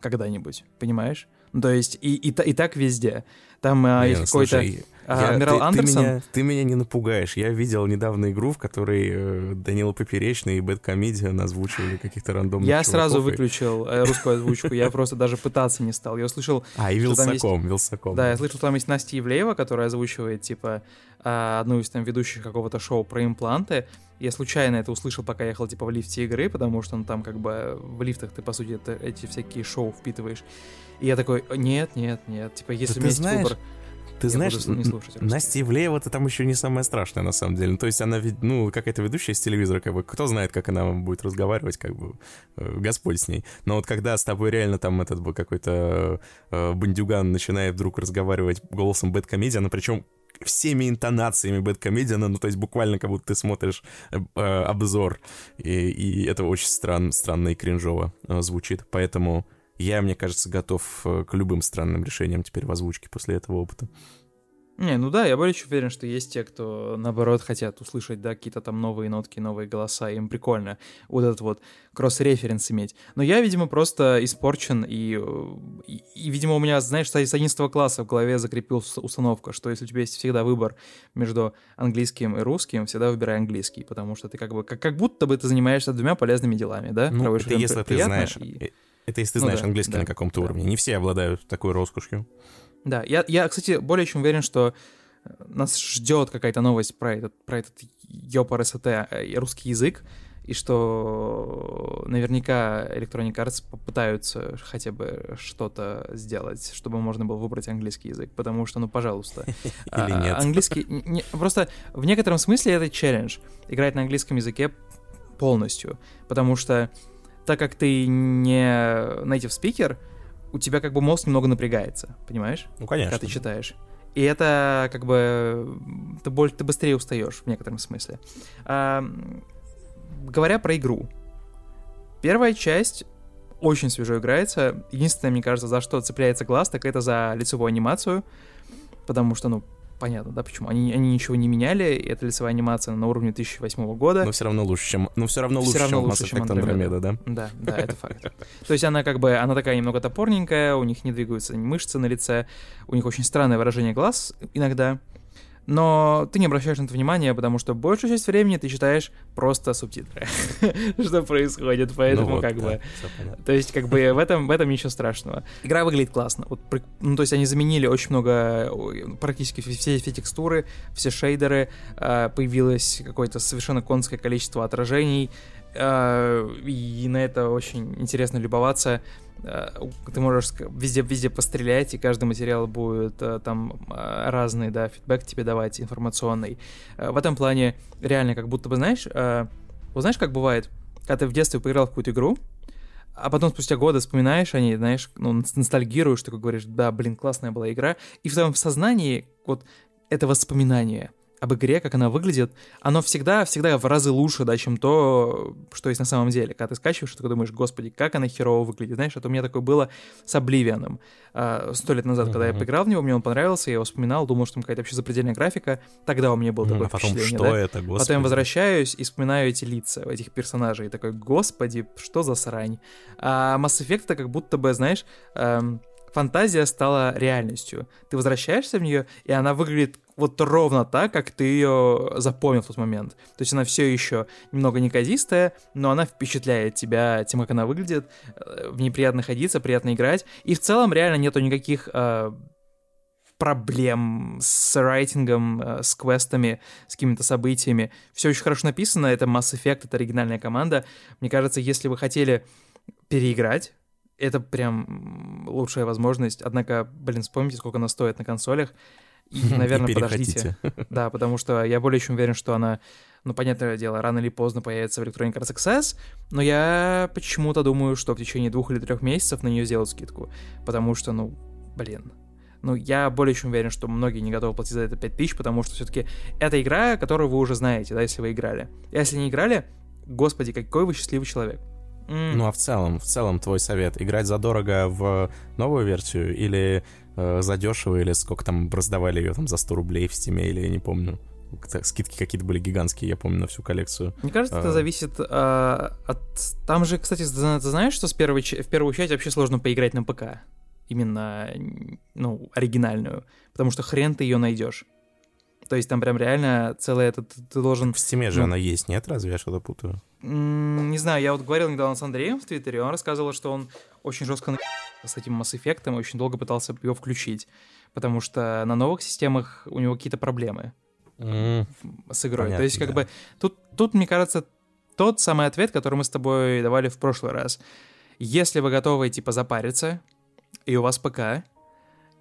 Speaker 1: когда-нибудь, понимаешь? Ну, то есть и, и, и так везде. Там а, есть какой-то
Speaker 2: слушай,
Speaker 1: а, Адмирал
Speaker 2: ты, ты
Speaker 1: Андерсон.
Speaker 2: меня, ты меня не напугаешь. Я видел недавно игру, в которой э, Данила Поперечный и Бэткомедиан озвучивали каких-то рандомных
Speaker 1: Я сразу
Speaker 2: и-
Speaker 1: выключил э, русскую озвучку, я просто даже пытаться не стал. Я услышал,
Speaker 2: А, и
Speaker 1: есть-
Speaker 2: Вилсаком, Вилсаком.
Speaker 1: да, я слышал, что там есть Настя Ивлеева, которая озвучивает, типа, а, одну из там ведущих какого-то шоу про импланты. Я случайно это услышал, пока ехал, типа, в лифте игры, потому что, ну, там, как бы, в лифтах ты, по сути, это- эти всякие шоу впитываешь. И я такой, нет, нет, нет, типа, если
Speaker 2: ты
Speaker 1: у меня есть
Speaker 2: знаешь,
Speaker 1: выбор,
Speaker 2: Ты
Speaker 1: я
Speaker 2: знаешь,
Speaker 1: не слушать.
Speaker 2: Настя Ивлеева-то там еще не самое страшное, на самом деле. Ну, то есть она ведь, ну, какая-то ведущая с телевизора, как бы, кто знает, как она будет разговаривать, как бы, э, Господь с ней. Но вот когда с тобой реально там этот бы какой-то э, бандюган начинает вдруг разговаривать голосом Бэткомедиана, причем всеми интонациями Бэткомедиана, ну, то есть буквально как будто ты смотришь э, обзор, и, и это очень стран, странно и кринжово э, звучит, поэтому я, мне кажется, готов э, к любым странным решениям теперь в озвучке после этого опыта.
Speaker 1: Не, ну да, я более чем уверен, что есть те, кто, наоборот, хотят услышать, да, какие-то там новые нотки, новые голоса, им прикольно вот этот вот кросс-референс иметь. Но я, видимо, просто испорчен, и, э, и, и, видимо, у меня, знаешь, с 11 класса в голове закрепилась установка, что если у тебя есть всегда выбор между английским и русским, всегда выбирай английский, потому что ты как бы, как, как будто бы ты занимаешься двумя полезными делами, да?
Speaker 2: Ну,
Speaker 1: Проводишь
Speaker 2: это если ты
Speaker 1: приятно
Speaker 2: знаешь,
Speaker 1: и-
Speaker 2: э, это если ты
Speaker 1: Ну
Speaker 2: знаешь
Speaker 1: да,
Speaker 2: английский
Speaker 1: да,
Speaker 2: на каком-то
Speaker 1: да.
Speaker 2: уровне. Не все обладают такой роскошью.
Speaker 1: Да, я, я, кстати, более чем уверен, что э, нас ждет какая-то новость про этот, про этот ёпар СТ э, русский язык, и что наверняка Electronic Arts попытаются хотя бы что-то сделать, чтобы можно было выбрать английский язык, потому что, ну, пожалуйста.
Speaker 2: Или
Speaker 1: а,
Speaker 2: нет.
Speaker 1: Английский... не- просто в некотором смысле это челлендж, играть на английском языке полностью, потому что так как ты не native speaker, у тебя как бы мозг немного напрягается, понимаешь?
Speaker 2: Ну,
Speaker 1: когда
Speaker 2: конечно.
Speaker 1: ты читаешь. И это как бы ты, боль, ты быстрее устаешь в некотором смысле. А, говоря про игру, первая часть очень свежо играется. Единственное, мне кажется, за что цепляется глаз, так это за лицевую анимацию, потому что, ну, понятно, да, почему. Они, они ничего не меняли, и это лицевая анимация на уровне 2008 года.
Speaker 2: Но все равно лучше, чем... Ну, все равно лучше,
Speaker 1: равно
Speaker 2: чем
Speaker 1: лучше, чем. Andromeda,
Speaker 2: да?
Speaker 1: Да, да, это факт. То есть она как бы, она такая немного топорненькая, у них не двигаются мышцы на лице, у них очень странное выражение глаз иногда. Но ты не обращаешь на это внимания, потому что большую часть времени ты читаешь просто субтитры. Что происходит, поэтому
Speaker 2: Ну вот,
Speaker 1: как
Speaker 2: да,
Speaker 1: бы... То есть, как бы в этом, в этом ничего страшного. Игра выглядит классно. Вот, ну, то есть они заменили очень много, практически все, все текстуры, все шейдеры, э, появилось какое-то совершенно конское количество отражений, э, и на это очень интересно любоваться. Э, Ты можешь ск- везде, везде пострелять, и каждый материал будет э, там э, разный, да, фидбэк тебе давать информационный. В этом плане реально как будто бы, знаешь, вот знаешь, как бывает, когда ты в детстве поиграл в какую-то игру, а потом спустя годы вспоминаешь о ней, знаешь, ну, ностальгируешь, такой говоришь, да, блин, классная была игра, и в твоем сознании вот это воспоминание об игре, как она выглядит, оно всегда, всегда в разы лучше, да, чем то, что есть на самом деле. Когда ты скачиваешь, ты думаешь, господи, как она херово выглядит. Знаешь, это у меня такое было с Обливианом. Сто лет назад, когда я поиграл в него, мне он понравился, я его вспоминал, думал, что там какая-то вообще запредельная графика. Тогда у меня было такое
Speaker 2: А потом
Speaker 1: впечатление,
Speaker 2: что
Speaker 1: да.
Speaker 2: это, господи?
Speaker 1: Потом я возвращаюсь и вспоминаю эти лица этих персонажей. И такой, господи, что за срань. А Mass Effect это как будто бы, знаешь, эм, фантазия стала реальностью. Ты возвращаешься в нее, и она выглядит вот ровно так, как ты ее запомнил в тот момент. То есть она все еще немного неказистая, но она впечатляет тебя тем, как она выглядит, э, в ней приятно находиться, приятно играть, и в целом реально нету никаких э, проблем с райтингом, э, с квестами, с какими-то событиями. Все очень хорошо написано, это Mass Effect, это оригинальная команда. Мне кажется, если вы хотели переиграть, это прям лучшая возможность. Однако, блин, вспомните, сколько она стоит на консолях. И, наверное, и подождите. Да, потому что я более чем уверен, что она, ну, понятное дело, рано или поздно появится в Electronic Arts Access, но я почему-то думаю, что в течение двух или трех месяцев на нее сделают скидку. Потому что, ну, блин, ну, я более чем уверен, что многие не готовы платить за это 5000, потому что все-таки это игра, которую вы уже знаете, да, если вы играли. Если не играли, господи, какой вы счастливый человек.
Speaker 2: Mm. Ну а в целом, в целом твой совет, играть задорого в новую версию или э, задешево, или сколько там раздавали ее там за 100 рублей в стиме, или я не помню. Скидки какие-то были гигантские, я помню, на всю коллекцию.
Speaker 1: Мне кажется, а... это зависит а, от... Там же, кстати, ты знаешь, что с первой... в первую часть вообще сложно поиграть на ПК? Именно, ну, оригинальную. Потому что хрен ты ее найдешь. То есть там прям реально целый этот... Ты должен...
Speaker 2: В стиме же ну, она есть, нет? Разве я что-то путаю?
Speaker 1: Не знаю, я вот говорил недавно с Андреем в Твиттере, он рассказывал, что он очень жестко на... с этим Mass Effect и очень долго пытался его включить, потому что на новых системах у него какие-то проблемы mm. с игрой. Понятно, То есть как да. бы тут, тут, мне кажется, тот самый ответ, который мы с тобой давали в прошлый раз. Если вы готовы, типа, запариться, и у вас ПК,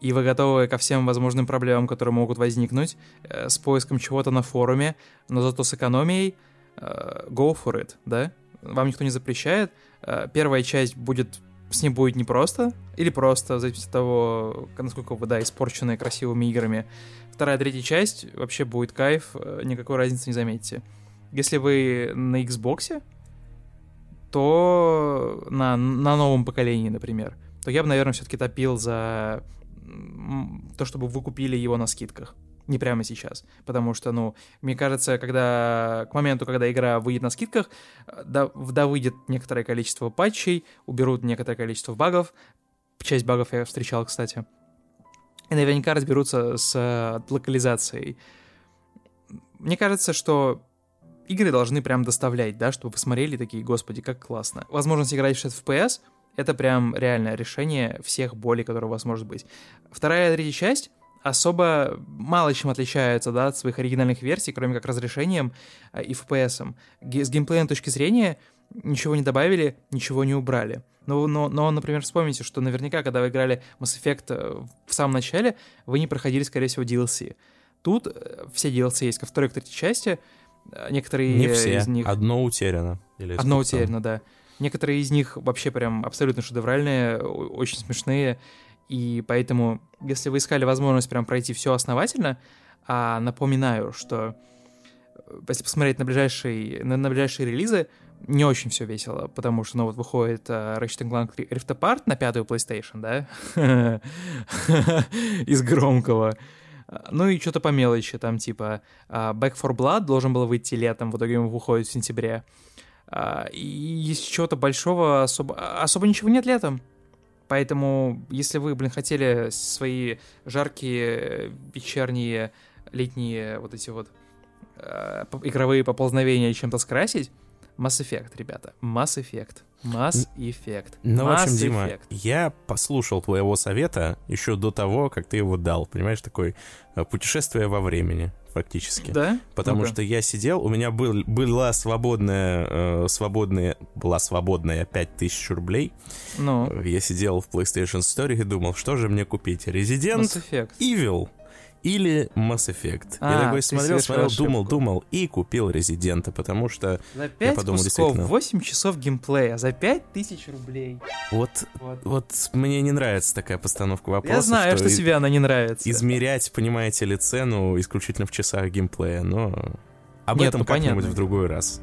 Speaker 1: и вы готовы ко всем возможным проблемам, которые могут возникнуть, э, с поиском чего-то на форуме, но зато с экономией, э, go for it, да? Вам никто не запрещает. Э, первая часть будет с ней будет непросто, или просто, в зависимости от того, насколько вы, да, испорчены красивыми играми. Вторая, третья часть вообще будет кайф, э, никакой разницы не заметите. Если вы на Xbox, то на, на новом поколении, например, то я бы, наверное, все-таки топил за то, чтобы вы купили его на скидках. Не прямо сейчас. Потому что, ну, мне кажется, когда к моменту, когда игра выйдет на скидках, да, да выйдет некоторое количество патчей, уберут некоторое количество багов. Часть багов я встречал, кстати. И наверняка разберутся с э, локализацией. Мне кажется, что игры должны прям доставлять, да, чтобы вы смотрели такие, господи, как классно. Возможность играть в 60 FPS — это прям реальное решение всех болей, которые у вас может быть. Вторая и третья часть особо мало чем отличаются да, от своих оригинальных версий, кроме как разрешением э, и FPS. С геймплейной точки зрения ничего не добавили, ничего не убрали. Но, но, но, например, вспомните, что наверняка, когда вы играли Mass Effect э, в самом начале, вы не проходили, скорее всего, DLC. Тут э, все DLC есть ко второй, к третьей части. Некоторые
Speaker 2: не все.
Speaker 1: из них...
Speaker 2: Одно утеряно.
Speaker 1: Или Одно утеряно, да. Некоторые из них вообще прям абсолютно шедевральные, очень смешные, и поэтому, если вы искали возможность прям пройти все основательно, а напоминаю, что э, если посмотреть на ближайшие, на, на ближайшие релизы, не очень все весело, потому что, ну, вот выходит uh, Ratchet Clank Rift Apart на пятую PlayStation, да, из громкого. Ну и что-то по мелочи, там типа uh, Back for Blood должен был выйти летом, в итоге он выходит в сентябре. А, и есть чего-то большого особо... Особо ничего нет летом. Поэтому, если вы, блин, хотели свои жаркие вечерние, летние вот эти вот э, игровые поползновения чем-то скрасить, Mass Effect, ребята. Mass Effect. Mass Effect.
Speaker 2: Ну, Mass в общем, Дима, Effect. я послушал твоего совета еще до того, как ты его дал. Понимаешь, такое э, путешествие во времени фактически.
Speaker 1: Да?
Speaker 2: Потому ну что я сидел, у меня был, была свободная, э, свободная, была свободная 5000 рублей.
Speaker 1: Ну.
Speaker 2: Я сидел в PlayStation Store и думал, что же мне купить? Resident Evil или Mass Effect. А, я такой смотрел, смотрел, ошибку. думал, думал и купил Резидента, потому что
Speaker 1: за 5 я подумал, кусков, действительно... 8 часов геймплея за 5000 рублей.
Speaker 2: Вот, вот. вот мне не нравится такая постановка вопроса.
Speaker 1: Я знаю, что, что тебе она не нравится.
Speaker 2: Измерять, понимаете ли, цену исключительно в часах геймплея, но об Нет, этом ну, как-нибудь в другой раз.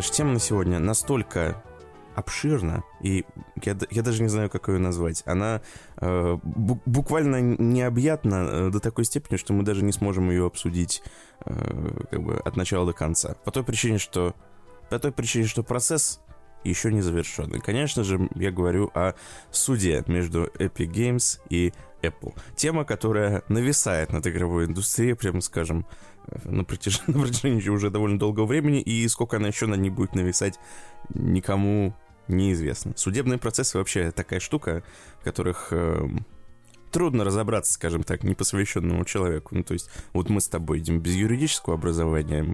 Speaker 2: Наша тема на сегодня настолько обширна, и я, я даже не знаю, как ее назвать. Она э, бу- буквально необъятна э, до такой степени, что мы даже не сможем ее обсудить э, как бы от начала до конца. По той причине, что по той причине, что процесс еще не завершен. И, конечно же, я говорю о суде между Epic Games и Apple. Тема, которая нависает над игровой индустрией, прямо скажем, на протяжении, на протяжении уже довольно долгого времени, и сколько она еще на ней будет нависать, никому неизвестно. Судебные процессы вообще такая штука, в которых э, трудно разобраться, скажем так, непосвященному человеку. Ну, то есть, вот мы с тобой идем без юридического образования,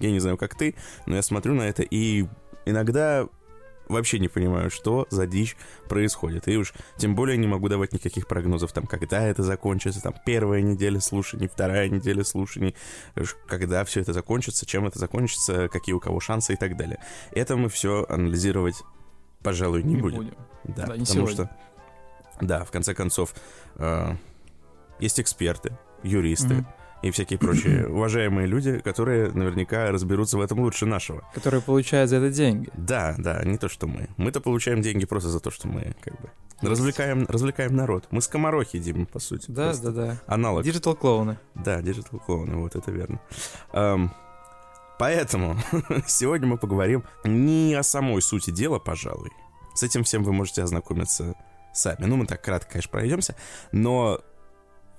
Speaker 2: я не знаю, как ты, но я смотрю на это и иногда вообще не понимаю, что за дичь происходит. И уж тем более не могу давать никаких прогнозов, там, когда это закончится, там, первая неделя слушаний, вторая неделя слушаний, когда все это закончится, чем это закончится, какие у кого шансы и так далее. Это мы все анализировать, пожалуй, не, не будем. будем. Да, да не потому сегодня. что, да, в конце концов, э, есть эксперты, юристы, mm-hmm и всякие прочие уважаемые люди, которые наверняка разберутся в этом лучше нашего.
Speaker 1: Которые получают за это деньги.
Speaker 2: Да, да, не то, что мы. Мы-то получаем деньги просто за то, что мы как бы развлекаем, развлекаем народ. Мы скоморохи, Дима, по сути.
Speaker 1: Да, да, да.
Speaker 2: Аналог.
Speaker 1: Digital клоуны.
Speaker 2: Да, digital клоуны, вот это верно. Um, поэтому сегодня мы поговорим не о самой сути дела, пожалуй. С этим всем вы можете ознакомиться сами. Ну, мы так кратко, конечно, пройдемся, но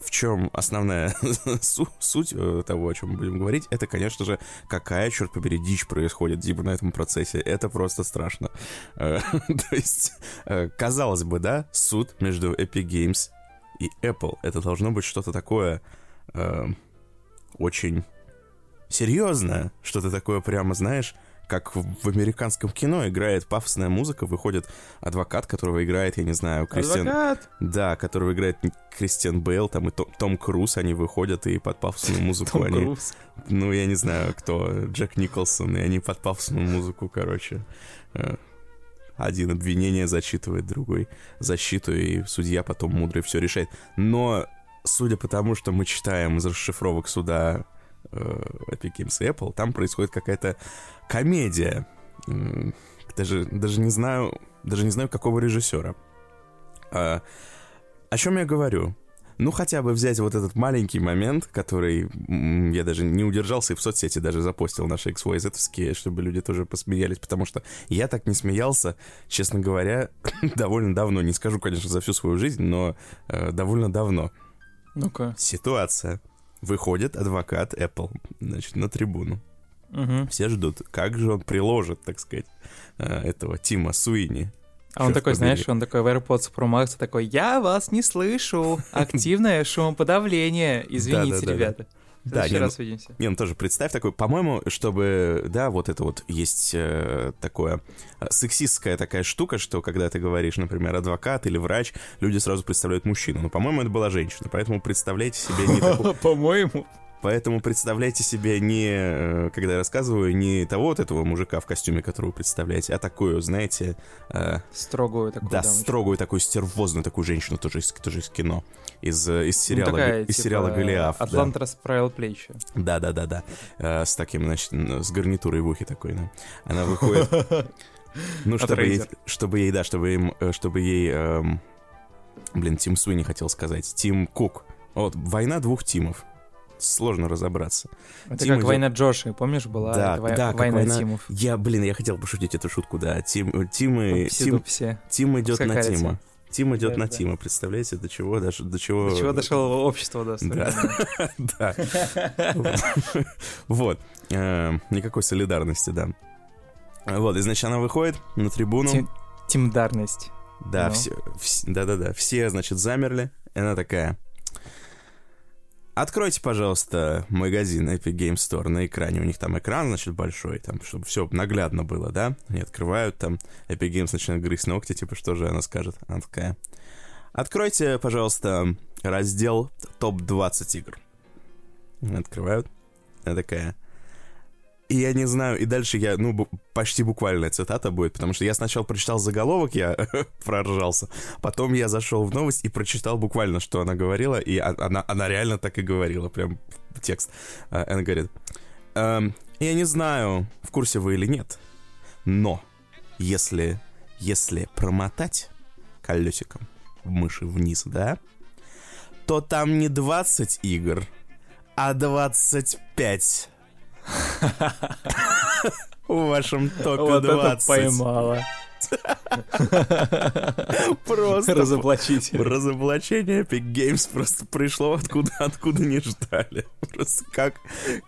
Speaker 2: в чем основная суть э, того, о чем мы будем говорить, это, конечно же, какая, черт побери, дичь происходит, Дима, на этом процессе. Это просто страшно. Э, то есть, э, казалось бы, да, суд между Epic Games и Apple. Это должно быть что-то такое очень серьезное, что-то такое прямо, знаешь, как в американском кино играет пафосная музыка, выходит адвокат, которого играет, я не знаю, Кристиан...
Speaker 1: Адвокат!
Speaker 2: Да, которого играет Кристиан Бейл, там и Том, Том Круз, они выходят и под пафосную музыку они... Круз. Ну, я не знаю, кто, Джек Николсон, и они под пафосную музыку, короче, э, один обвинение зачитывает, другой защиту, и судья потом мудрый все решает. Но, судя по тому, что мы читаем из расшифровок суда Epic Games и Apple, там происходит какая-то комедия. Даже, даже не знаю, даже не знаю, какого режиссера. А, о чем я говорю? Ну, хотя бы взять вот этот маленький момент, который я даже не удержался и в соцсети даже запостил наши xyz чтобы люди тоже посмеялись, потому что я так не смеялся, честно говоря, довольно давно. Не скажу, конечно, за всю свою жизнь, но э, довольно давно.
Speaker 1: Ну-ка.
Speaker 2: Ситуация. Выходит адвокат Apple, значит, на трибуну.
Speaker 1: Угу.
Speaker 2: Все ждут, как же он приложит, так сказать, э, этого Тима Суини.
Speaker 1: А он такой, побери. знаешь, он такой в AirPods Pro Max такой, я вас не слышу, активное шумоподавление, извините, ребята.
Speaker 2: Да, не, раз ну, увидимся. Не, ну тоже представь такой, по-моему, чтобы, да, вот это вот есть э, такое э, сексистская такая штука, что когда ты говоришь, например, адвокат или врач, люди сразу представляют мужчину. Но, по-моему, это была женщина, поэтому представляйте себе не такую...
Speaker 1: По-моему.
Speaker 2: Поэтому представляйте себе не, э, когда я рассказываю, не того вот этого мужика в костюме, которого вы представляете, а такую, знаете...
Speaker 1: Э, строгую такую
Speaker 2: Да, дамочку. строгую такую стервозную такую женщину, тоже из, тоже из кино. Из, э, из сериала, ну, такая, из типа, сериала Голиаф.
Speaker 1: Атлант да. расправил плечи.
Speaker 2: Да-да-да-да. Э, с таким, значит, с гарнитурой в ухе такой, да. Она выходит... Ну, чтобы ей, чтобы ей, да, чтобы, им, э, чтобы ей... Эм, блин, Тим Суини хотел сказать. Тим Кук. Вот, война двух Тимов сложно разобраться.
Speaker 1: Это Тим как идет... война Джоши, помнишь, была
Speaker 2: да,
Speaker 1: это
Speaker 2: да,
Speaker 1: война,
Speaker 2: война
Speaker 1: Тимов.
Speaker 2: Я, блин, я хотел пошутить эту шутку, да. Тим, Тим и...
Speaker 1: Тим,
Speaker 2: Тим идет на Тима. Тим идет да, на да. Тима, представляете, до чего даже до чего.
Speaker 1: До чего дошло общество, да.
Speaker 2: Да. Вот. Э, никакой солидарности, да. Вот, и значит, она выходит на трибуну.
Speaker 1: Тимдарность.
Speaker 2: Да, все, да, да, да. Все, значит, замерли. И она такая. Откройте, пожалуйста, магазин Epic Game Store на экране. У них там экран, значит, большой, там, чтобы все наглядно было, да? Они открывают, там Epic Games начинает грызть ногти, типа, что же она скажет? Она такая... Откройте, пожалуйста, раздел топ-20 игр. Открывают. Она такая... И я не знаю, и дальше я, ну, почти буквальная цитата будет, потому что я сначала прочитал заголовок, я проржался, потом я зашел в новость и прочитал буквально, что она говорила, и она, она реально так и говорила, прям текст. А, она говорит, um, Я не знаю, в курсе вы или нет, но если, если промотать колесиком мыши вниз, да, то там не 20 игр, а 25 в вашем топе
Speaker 1: Вот
Speaker 2: 20.
Speaker 1: это поймала.
Speaker 2: Просто
Speaker 1: Разоблачитель.
Speaker 2: разоблачение Epic Games просто пришло откуда, откуда не ждали. Просто как...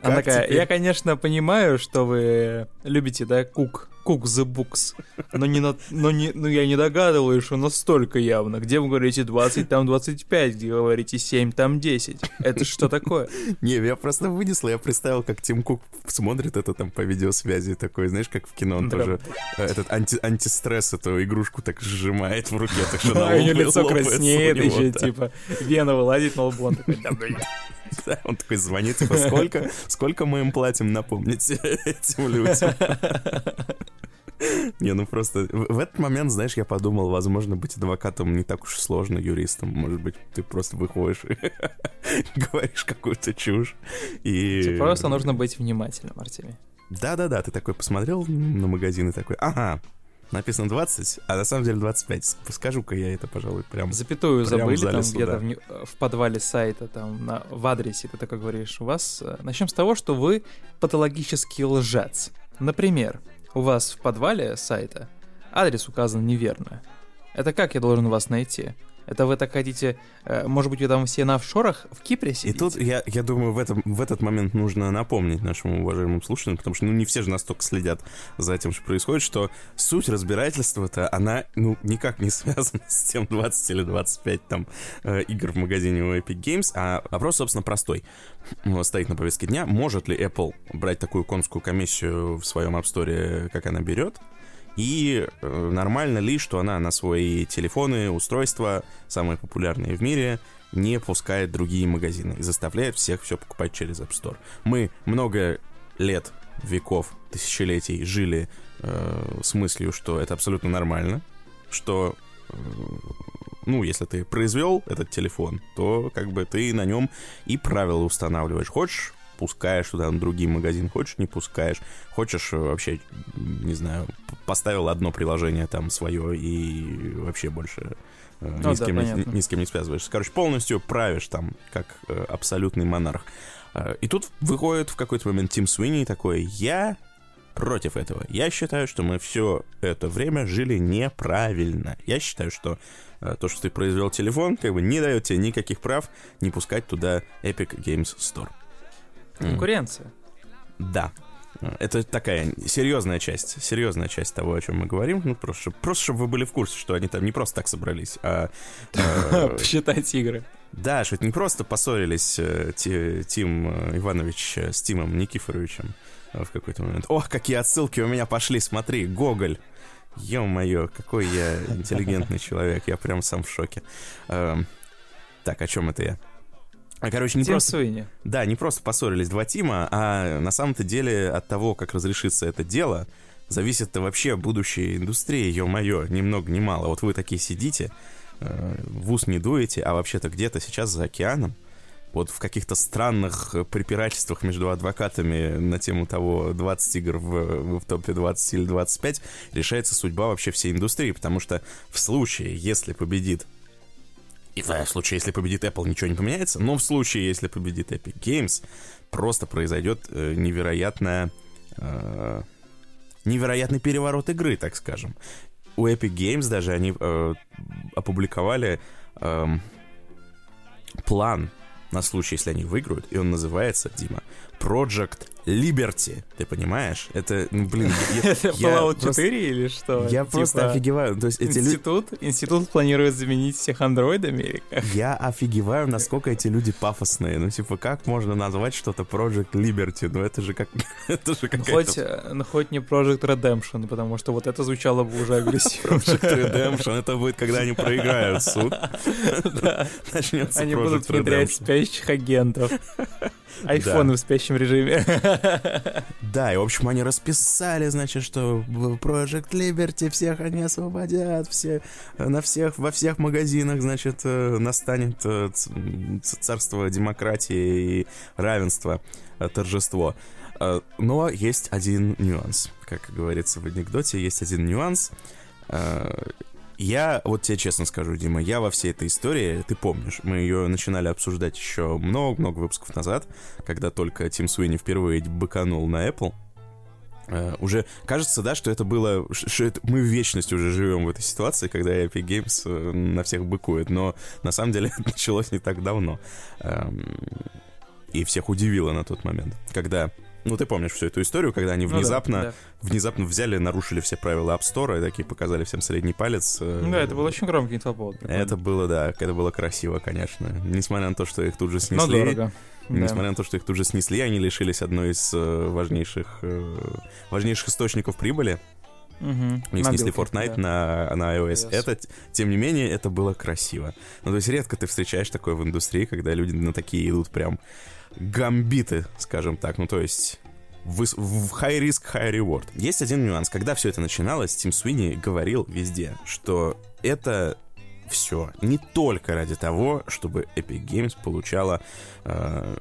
Speaker 1: Она
Speaker 2: как
Speaker 1: такая,
Speaker 2: теперь-
Speaker 1: я, конечно, понимаю, что вы любите, да, Кук, Кук the Books, но, не на, но, не, но я не догадываюсь, что настолько явно. Где вы говорите 20, там 25, где вы говорите 7, там 10. Это что такое?
Speaker 2: Не, я просто вынесла, я представил, как Тим Кук смотрит это там по видеосвязи такой, знаешь, как в кино он
Speaker 1: Да.
Speaker 2: тоже э, этот анти, антистресс эту игрушку так сжимает в руке, так что
Speaker 1: А
Speaker 2: она лопает-
Speaker 1: лицо краснеет, еще типа вена вылазит на лбу, он такой, «Да, блин».
Speaker 2: Да, он такой звонит, типа, сколько, сколько мы им платим, напомните этим людям. Не, ну просто в этот момент, знаешь, я подумал, возможно, быть адвокатом не так уж сложно, юристом. Может быть, ты просто выходишь и говоришь какую-то чушь. И...
Speaker 1: Тебе Просто нужно быть внимательным, Артемий.
Speaker 2: Да-да-да, ты такой посмотрел на магазин и такой, ага, написано 20, а на самом деле 25. Скажу-ка я это, пожалуй, прям...
Speaker 1: Запятую
Speaker 2: Прям
Speaker 1: забыли там где-то в, в подвале сайта, там на, в адресе, ты такой говоришь, у вас... Начнем с того, что вы патологический лжец. Например, у вас в подвале сайта адрес указан неверно. Это как я должен вас найти? Это вы так хотите... э, Может быть, вы там все на офшорах в Кипре
Speaker 2: И
Speaker 1: сидите?
Speaker 2: тут, я, я думаю, в, этом, в этот момент нужно напомнить нашим уважаемым слушателям, потому что ну, не все же настолько следят за тем, что происходит, что суть разбирательства-то, она ну, никак не связана с тем 20 или 25 там э, игр в магазине у Epic Games, а вопрос, собственно, простой. Стоит на повестке дня, может ли Apple брать такую конскую комиссию в своем App Store, как она берет, и э, нормально ли, что она на свои телефоны, устройства, самые популярные в мире, не пускает другие магазины и заставляет всех все покупать через App Store. Мы много лет, веков, тысячелетий жили э, с мыслью, что это абсолютно нормально, что э, ну, если ты произвел этот телефон, то как бы ты на нем и правила устанавливаешь. Хочешь, пускаешь туда на другие магазины, хочешь, не пускаешь. Хочешь, э, вообще, не знаю, поставил одно приложение там свое и вообще больше э, ни,
Speaker 1: Ну
Speaker 2: с
Speaker 1: да,
Speaker 2: кем не,
Speaker 1: понятно.
Speaker 2: ни с кем не связываешься. Короче, полностью правишь там, как э, абсолютный монарх. Э, И тут выходит в какой-то момент Тим Суини такой, я против этого. Я считаю, что мы все это время жили неправильно. Я считаю, что э, то, что ты произвел телефон, как бы не дает тебе никаких прав не пускать туда Epic Games Store.
Speaker 1: Конкуренция.
Speaker 2: Да. Э, Это такая серьезная часть, серьезная часть того, о чем мы говорим. Ну, просто, просто чтобы вы были в курсе, что они там не просто так собрались, а... э,
Speaker 1: Посчитать игры.
Speaker 2: да, что это не просто поссорились э, Ти- Тим э, Иванович с Тимом Никифоровичем в какой-то момент. Ох, какие отсылки у меня пошли, смотри, Гоголь. Ё-моё, какой я интеллигентный человек, я прям сам в шоке. Эм, так, о чем это я? А, короче, не
Speaker 1: Тим
Speaker 2: просто...
Speaker 1: Суини.
Speaker 2: Да, не просто поссорились два Тима, а на самом-то деле от того, как разрешится это дело, зависит вообще будущее индустрии, ё-моё, ни много ни мало. Вот вы такие сидите, э, в ус не дуете, а вообще-то где-то сейчас за океаном, вот в каких-то странных препирательствах между адвокатами на тему того, 20 игр в, в топе 20 или 25, решается судьба вообще всей индустрии, потому что в случае, если победит и в случае, если победит Apple, ничего не поменяется. Но в случае, если победит Epic Games, просто произойдет э, невероятная... э, невероятный переворот игры, так скажем. У Epic Games даже они э, опубликовали эм, план на случай, если они выиграют, и он называется, Дима, Project Liberty. Ты понимаешь? Это, ну, блин, я,
Speaker 1: Это
Speaker 2: я
Speaker 1: Fallout
Speaker 2: просто-
Speaker 1: 4 или что?
Speaker 2: Я просто
Speaker 1: Типа,
Speaker 2: офигеваю. То есть эти люди...
Speaker 1: Институт, институт планирует заменить всех андроидами?
Speaker 2: Я офигеваю, насколько эти люди пафосные. Ну, типа, как можно назвать что-то Project Liberty? Ну, это же как... это же
Speaker 1: Хоть,
Speaker 2: какая-то...
Speaker 1: э, ну, хоть не Project Redemption, потому что вот это звучало бы уже агрессивно.
Speaker 2: Project Redemption, это будет, когда они проиграют суд. Начнется
Speaker 1: Они будут внедрять спящих агентов. Айфоны в спящем режиме.
Speaker 2: Да, и, в общем, они расписали, значит, что Project Liberty всех они освободят, все, на всех, во всех магазинах, значит, э, настанет э, царство демократии и равенства, э, торжество. Но есть один нюанс. Как говорится в анекдоте, есть один нюанс. Я вот тебе честно скажу, Дима, я во всей этой истории, ты помнишь, мы ее начинали обсуждать еще много-много выпусков назад, когда только Тим Суини впервые быканул на Apple. Uh, уже кажется, да, что это было, что это, мы в вечности уже живем в этой ситуации, когда Epic Games uh, на всех быкует, но на самом деле началось не так давно. Um, и всех удивило на тот момент, когда ну, ты помнишь всю эту историю, когда они внезапно, ну, да, да. внезапно взяли, нарушили все правила App Store и такие показали всем средний палец.
Speaker 1: Э, да, это был очень громкий инфоповод.
Speaker 2: Это было, да, это было красиво, конечно. Несмотря на то, что их тут же снесли. Но дорого. Несмотря да. на то, что их тут же снесли, они лишились одной из э, важнейших, э, важнейших источников прибыли. Угу. Их снесли Fortnite да. на, на iOS. Yes. Это, тем не менее, это было красиво. Ну, то есть редко ты встречаешь такое в индустрии, когда люди на такие идут прям гамбиты, скажем так. Ну, то есть в, high risk, high reward. Есть один нюанс. Когда все это начиналось, Тим Суини говорил везде, что это все не только ради того, чтобы Epic Games получала э,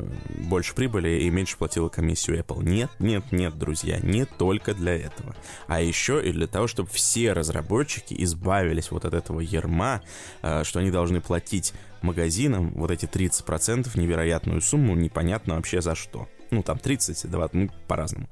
Speaker 2: больше прибыли и меньше платила комиссию Apple. Нет, нет, нет, друзья, не только для этого. А еще и для того, чтобы все разработчики избавились вот от этого ерма, э, что они должны платить магазинам вот эти 30% невероятную сумму, непонятно вообще за что. Ну, там 30, 20, ну, по-разному.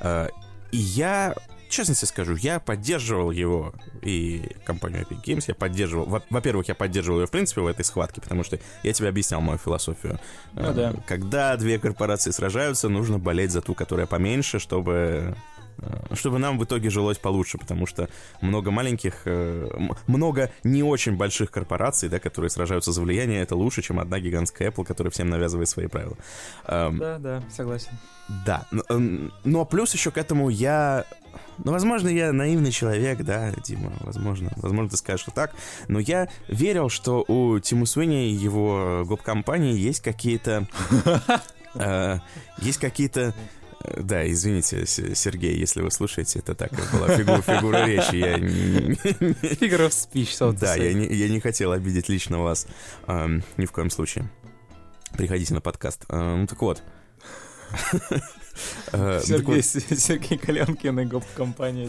Speaker 2: Э, и я честно тебе скажу, я поддерживал его и компанию Epic Games, я поддерживал... Во-первых, я поддерживал ее, в принципе, в этой схватке, потому что я тебе объяснял мою философию.
Speaker 1: Ну, да.
Speaker 2: Когда две корпорации сражаются, нужно болеть за ту, которая поменьше, чтобы Э, чтобы нам в итоге жилось получше, потому что много маленьких, э, много не очень больших корпораций, да, которые сражаются за влияние, это лучше, чем одна гигантская Apple, которая всем навязывает свои правила.
Speaker 1: Эм, да, да, согласен.
Speaker 2: Да, но плюс еще к этому я ну, возможно, я наивный человек, да, Дима, возможно. Возможно, ты скажешь, что так. Но я верил, что у Тиму Суини и его гоп-компании есть какие-то... Э, есть какие-то да, извините, Сергей, если вы слушаете, это так была фигура, фигура речи. Я
Speaker 1: Фигура в спич,
Speaker 2: Да, я не, я не хотел обидеть лично вас. Эм, ни в коем случае. Приходите на подкаст. Эм, так вот.
Speaker 1: Э, Сергей, Сергей Каленкин и гоп-компания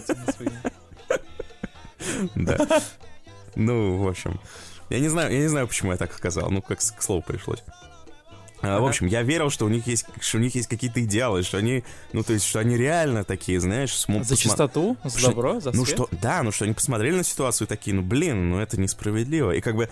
Speaker 2: Да. Ну, в общем. Я не знаю, я не знаю, почему я так сказал. Ну, как к слову пришлось. А, в общем, я верил, что у них есть, что у них есть какие-то идеалы, что они, ну то есть, что они реально такие, знаешь,
Speaker 1: смог. За чистоту, за что, добро, за
Speaker 2: Ну что, да, ну что они посмотрели на ситуацию и такие, ну блин, ну это несправедливо. И как бы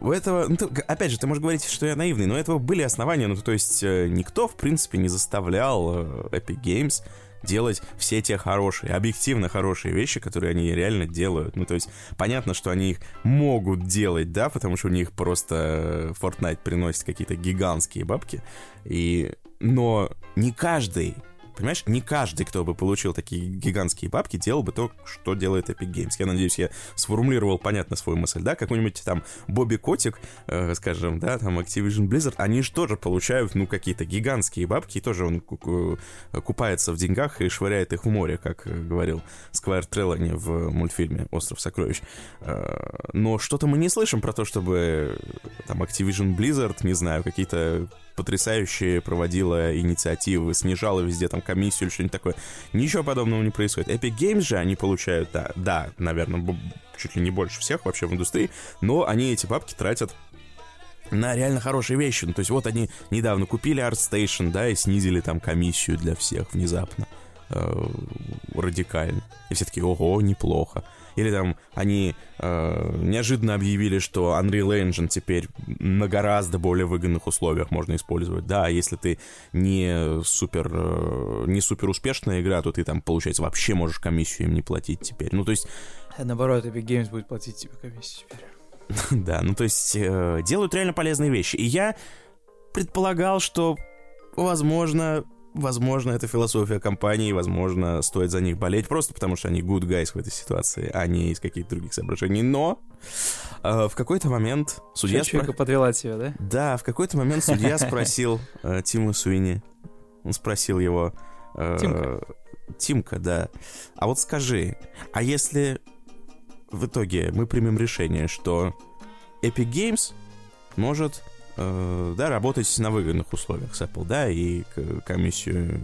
Speaker 2: у этого, ну, ты, опять же, ты можешь говорить, что я наивный, но у этого были основания, ну то есть э, никто в принципе не заставлял э, Epic Games делать все те хорошие, объективно хорошие вещи, которые они реально делают. Ну, то есть, понятно, что они их могут делать, да, потому что у них просто Fortnite приносит какие-то гигантские бабки, и... но не каждый Понимаешь, не каждый, кто бы получил такие гигантские бабки, делал бы то, что делает Epic Games. Я надеюсь, я сформулировал понятно свою мысль, да? Какой-нибудь там Бобби Котик, э, скажем, да, там Activision Blizzard, они же тоже получают, ну, какие-то гигантские бабки, и тоже он купается в деньгах и швыряет их в море, как говорил Сквайр Треллани в мультфильме «Остров сокровищ». Э, но что-то мы не слышим про то, чтобы там Activision Blizzard, не знаю, какие-то потрясающие проводила инициативы, снижала везде там комиссию или что-нибудь такое. Ничего подобного не происходит. Epic Games же они получают, да, да, наверное, чуть ли не больше всех вообще в индустрии, но они эти бабки тратят на реально хорошие вещи. Ну, то есть вот они недавно купили ArtStation, да, и снизили там комиссию для всех внезапно. Э, радикально. И все таки ого, неплохо. Или там они э, неожиданно объявили, что Unreal Engine теперь на гораздо более выгодных условиях можно использовать. Да, если ты не супер, э, не супер успешная игра, то ты там, получается, вообще можешь комиссию им не платить теперь. Ну, то есть...
Speaker 1: А наоборот, Epic Games будет платить тебе комиссию теперь.
Speaker 2: да, ну то есть э, делают реально полезные вещи. И я предполагал, что, возможно, возможно, это философия компании, возможно, стоит за них болеть, просто потому что они good guys в этой ситуации, а не из каких-то других соображений. Но э, в какой-то момент судья...
Speaker 1: Спро... подвела тебя, да?
Speaker 2: Да, в какой-то момент судья спросил э, Тима Суини, он спросил его...
Speaker 1: Э, Тимка.
Speaker 2: Тимка, да. А вот скажи, а если в итоге мы примем решение, что Epic Games может да, работать на выгодных условиях с Apple, да, и комиссию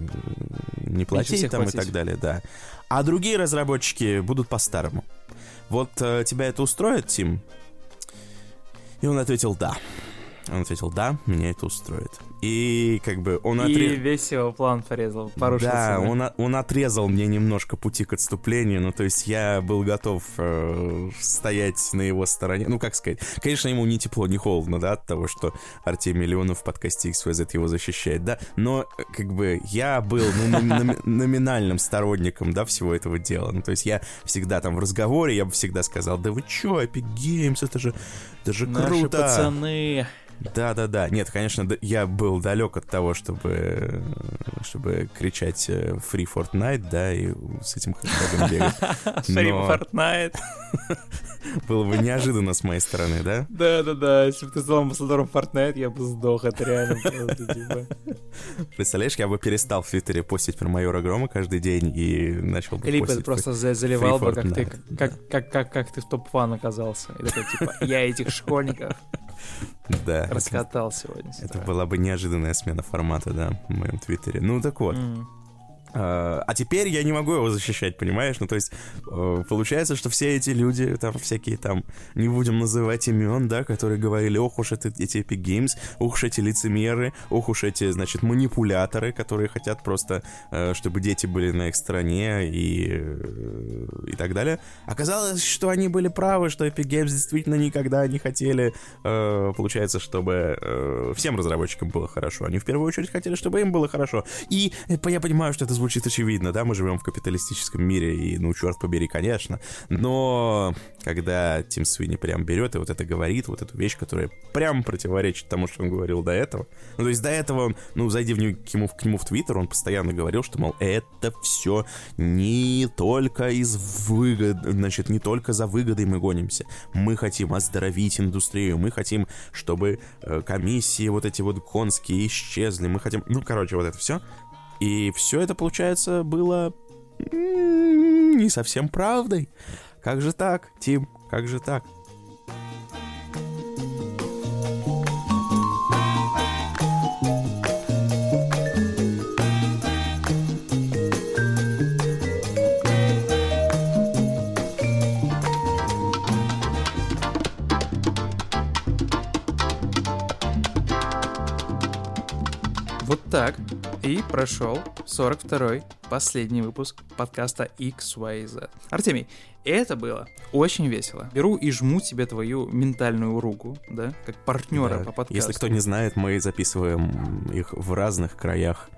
Speaker 2: не платить там платить. и так далее, да. А другие разработчики будут по-старому. Вот э, тебя это устроит, Тим? И он ответил «да». Он ответил «да, меня это устроит». И как бы он отрезал...
Speaker 1: И весь его план порезал, порушил.
Speaker 2: Да, он, он отрезал мне немножко пути к отступлению, ну то есть я был готов э, стоять на его стороне. Ну как сказать, конечно, ему не тепло, не холодно, да, от того, что Артемий Леонов в подкасте XYZ его защищает, да, но как бы я был ну, номи- номинальным сторонником, да, всего этого дела. Ну то есть я всегда там в разговоре, я бы всегда сказал, да вы чё, Epic Games, это же, это же
Speaker 1: Наши
Speaker 2: круто.
Speaker 1: пацаны.
Speaker 2: Да-да-да. Нет, конечно, я был далек от того, чтобы, чтобы кричать э, Free Fortnite, да, и с этим хэштегом бегать.
Speaker 1: Free Fortnite.
Speaker 2: Было бы неожиданно с моей стороны, да?
Speaker 1: Да-да-да, если бы ты стал амбассадором Fortnite, я бы сдох, это реально типа.
Speaker 2: Представляешь, я бы перестал в Твиттере постить про майора Грома каждый день и начал бы
Speaker 1: постить... просто заливал бы, как ты, как, как, как, как ты в топ-1 оказался. И такой, типа, я этих школьников
Speaker 2: да.
Speaker 1: Раскатал сегодня.
Speaker 2: Это была бы неожиданная смена формата, да, в моем твиттере. Ну так вот. Mm. А, а теперь я не могу его защищать, понимаешь? Ну, то есть, э, получается, что все эти люди, там, всякие там, не будем называть имен, да, которые говорили, ох уж это, эти Epic Games, ох уж эти лицемеры, ох уж эти, значит, манипуляторы, которые хотят просто, э, чтобы дети были на их стороне и, э, и так далее. Оказалось, что они были правы, что Epic Games действительно никогда не хотели, получается, чтобы всем разработчикам было хорошо. Они в первую очередь хотели, чтобы им было хорошо. И я понимаю, что это звучит очевидно, да, мы живем в капиталистическом мире, и, ну, черт побери, конечно. Но когда Тим Свини прям берет и вот это говорит, вот эту вещь, которая прям противоречит тому, что он говорил до этого. Ну, то есть до этого он, ну, зайди в нему, к, нему, к нему в Твиттер, он постоянно говорил, что, мол, это все не только из выгод, значит, не только за выгодой мы гонимся. Мы хотим оздоровить индустрию, мы хотим, чтобы э, комиссии вот эти вот конские исчезли, мы хотим, ну, короче, вот это все. И все это, получается, было не совсем правдой. Как же так, Тим? Как же так?
Speaker 1: Вот так и прошел 42-й, последний выпуск подкаста XYZ. Артемий, это было очень весело. Беру и жму тебе твою ментальную руку, да, как партнера да. по подкасту.
Speaker 2: Если кто не знает, мы записываем их в разных краях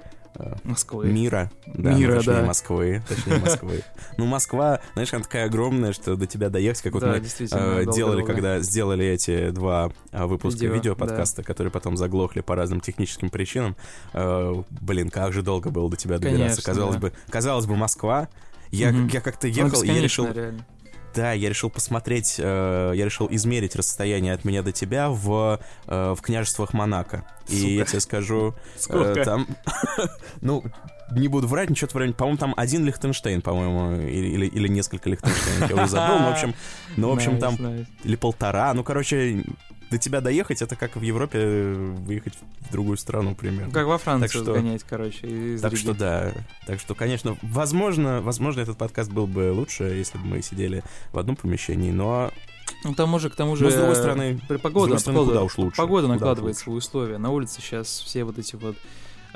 Speaker 1: Москвы.
Speaker 2: Мира. Да,
Speaker 1: Мира,
Speaker 2: ну, точнее,
Speaker 1: да.
Speaker 2: Москвы. Точнее, Москвы. Ну, Москва, знаешь, она такая огромная, что до тебя доехать, как вот
Speaker 1: да,
Speaker 2: мы э, делали, долго. когда сделали эти два э, выпуска видео, видео подкаста, да. которые потом заглохли по разным техническим причинам. Э, блин, как же долго было до тебя добираться. Конечно, казалось да. бы, казалось бы, Москва. Я, угу. я как-то ехал, я решил...
Speaker 1: Реально.
Speaker 2: Да, я решил посмотреть, э, я решил измерить расстояние от меня до тебя в, э, в княжествах Монако. И Сука. я тебе скажу, э, там, ну, не буду врать, ничего в районе, по-моему, там один Лихтенштейн, по-моему, или, или, или несколько Лихтенштейнов, я уже забыл, ну, в общем, ну, в общем, там, или полтора, ну, короче, до тебя доехать, это как в Европе выехать в другую страну примерно.
Speaker 1: Как во Францию так что, сгонять, короче. Из
Speaker 2: так Риги. что да. Так что, конечно, возможно, возможно, этот подкаст был бы лучше, если бы мы сидели в одном помещении, но
Speaker 1: ну, к тому же, к тому же... Но,
Speaker 2: с другой стороны,
Speaker 1: погода,
Speaker 2: с другой стороны куда уж лучше.
Speaker 1: Погода накладывает свои условия. На улице сейчас все вот эти вот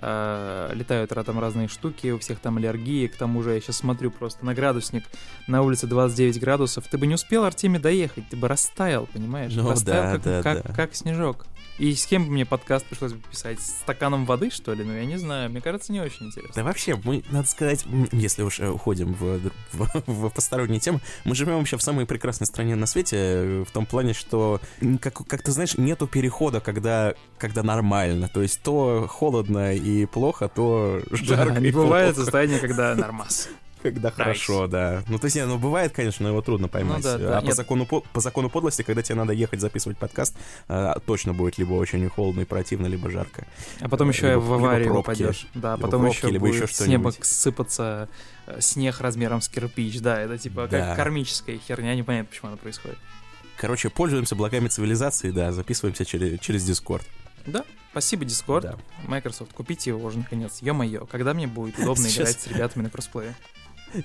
Speaker 1: э, летают там разные штуки, у всех там аллергии, к тому же я сейчас смотрю просто на градусник, на улице 29 градусов, ты бы не успел, Артемий, доехать, ты бы растаял, понимаешь?
Speaker 2: Ну,
Speaker 1: растаял,
Speaker 2: да,
Speaker 1: как,
Speaker 2: да,
Speaker 1: как,
Speaker 2: да.
Speaker 1: как снежок. И с кем бы мне подкаст пришлось бы писать? С стаканом воды, что ли? Ну, я не знаю. Мне кажется, не очень интересно.
Speaker 2: Да вообще, мы, надо сказать, если уж э, уходим в, в, в посторонние темы, мы живем вообще в самой прекрасной стране на свете, э, в том плане, что, как, как ты знаешь, нету перехода, когда, когда нормально. То есть то холодно и плохо, то жарко
Speaker 1: Да,
Speaker 2: и
Speaker 1: не бывает
Speaker 2: плохо.
Speaker 1: состояния, когда нормас.
Speaker 2: Когда хорошо, да. Ну, то есть, не, ну, бывает, конечно, но его трудно поймать.
Speaker 1: да, да,
Speaker 2: а по
Speaker 1: нет.
Speaker 2: закону, по, по закону подлости, когда тебе надо ехать записывать подкаст, а, точно будет либо очень холодно и противно, либо жарко.
Speaker 1: А потом еще
Speaker 2: Либо-
Speaker 1: в аварию
Speaker 2: пробки.
Speaker 1: упадешь. Да,
Speaker 2: Либо
Speaker 1: потом
Speaker 2: пробки,
Speaker 1: еще
Speaker 2: либо
Speaker 1: будет
Speaker 2: еще
Speaker 1: с неба
Speaker 2: что-нибудь.
Speaker 1: сыпаться э, снег размером с кирпич. Да, это типа
Speaker 2: Да.
Speaker 1: как кармическая херня, непонятно, почему она происходит.
Speaker 2: Короче, пользуемся благами цивилизации, да, записываемся через, через Discord.
Speaker 1: Да, спасибо, Discord.
Speaker 2: Да.
Speaker 1: Microsoft, купите его уже наконец. Ё-моё, когда мне будет удобно
Speaker 2: Сейчас-
Speaker 1: играть с ребятами на кроссплее?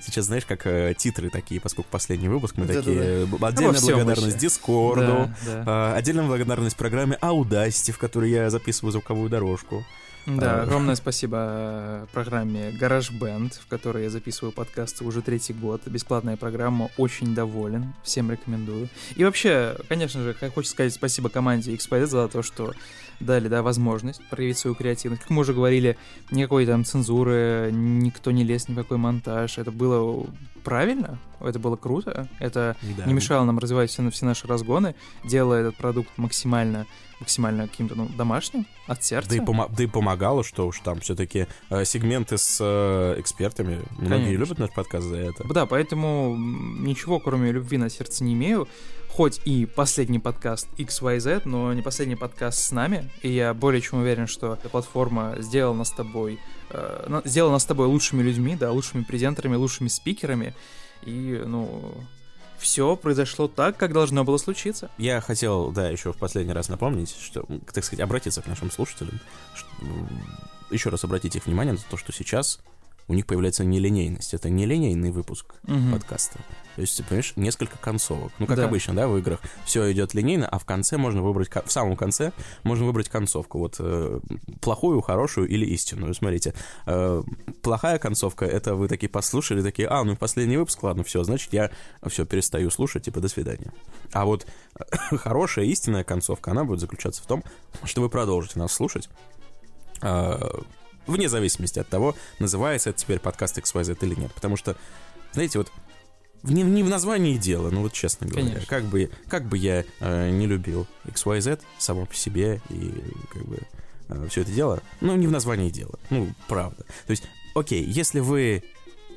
Speaker 2: Сейчас, знаешь, как э, титры такие, поскольку последний выпуск, мы
Speaker 1: Да-да-да.
Speaker 2: такие... б- Отдельная
Speaker 1: Обо всем
Speaker 2: благодарность
Speaker 1: вообще.
Speaker 2: Дискорду,
Speaker 1: Да, да.
Speaker 2: а, отдельная благодарность программе Audacity, в которой я записываю звуковую дорожку.
Speaker 1: Да, огромное спасибо э, программе GarageBand, в которой я записываю подкасты уже третий год. Бесплатная программа, очень доволен, всем рекомендую. И вообще, конечно же, хочется сказать спасибо команде XPZ за то, что дали, да, возможность проявить свою креативность. Как мы уже говорили, никакой там цензуры, никто не лез, ни в какой монтаж. Это было правильно, это было круто, это
Speaker 2: Да.
Speaker 1: не мешало нам развивать все, все наши разгоны, делая этот продукт максимально, максимально каким-то ну, домашним, от сердца.
Speaker 2: Да и, помо- да и помогало, что уж там все-таки сегменты с э, экспертами. Многие
Speaker 1: Конечно.
Speaker 2: любят наш подкаст за это.
Speaker 1: Да, поэтому ничего, кроме любви на сердце не имею. Хоть и последний подкаст XYZ, но не последний подкаст с нами. И я более чем уверен, что эта платформа сделала нас с тобой, э, сделала нас с тобой лучшими людьми, да, лучшими презентерами, лучшими спикерами. И, ну, все произошло так, как должно было случиться.
Speaker 2: Я хотел, да, еще в последний раз напомнить, что, так сказать, обратиться к нашим слушателям. что, еще раз обратить их внимание на то, что сейчас у них появляется нелинейность. Это нелинейный выпуск
Speaker 1: Мгм.
Speaker 2: подкаста. То есть, понимаешь, несколько концовок. Ну, как
Speaker 1: Да.
Speaker 2: обычно, да, в играх все идет линейно, а в конце можно выбрать, в самом конце можно выбрать концовку. Вот э, плохую, хорошую или истинную. Смотрите, э, плохая концовка, это вы такие послушали, такие, а, ну, последний выпуск, ладно, все, значит, я все перестаю слушать, типа, до свидания. А вот хорошая, истинная концовка, она будет заключаться в том, что вы продолжите нас слушать, э, вне зависимости от того, называется это теперь подкаст XYZ или нет. Потому что, знаете, вот не, не в названии дело, ну вот честно говоря.
Speaker 1: Конечно.
Speaker 2: Как бы, как бы я э, не любил XYZ само по себе и как бы все это дело, ну не в названии дело, ну правда. То есть, окей, если вы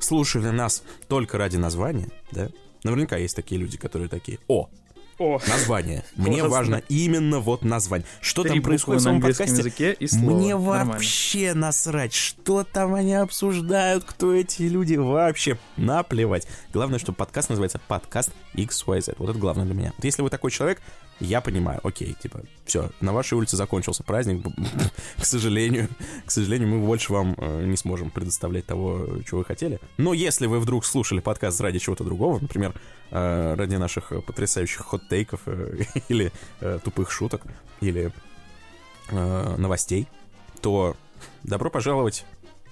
Speaker 2: слушали нас только ради названия, да, наверняка есть такие люди, которые такие, о,
Speaker 1: О,
Speaker 2: название, мне
Speaker 1: Классно.
Speaker 2: важно именно вот название. Что
Speaker 1: три
Speaker 2: там происходит в
Speaker 1: на
Speaker 2: самом подкасте,
Speaker 1: языке и слово.
Speaker 2: мне
Speaker 1: Нормально.
Speaker 2: вообще насрать, что там они обсуждают, кто эти люди, вообще наплевать. Главное, что подкаст называется подкаст XYZ. Вот это главное для меня. Вот если вы такой человек, я понимаю, окей, типа, все, на вашей улице закончился праздник, к сожалению, к сожалению, мы больше вам э, не сможем предоставлять того, чего вы хотели. Но если вы вдруг слушали подкаст ради чего-то другого, например, э, ради наших потрясающих хот-тейков э, или тупых шуток, или новостей, то добро пожаловать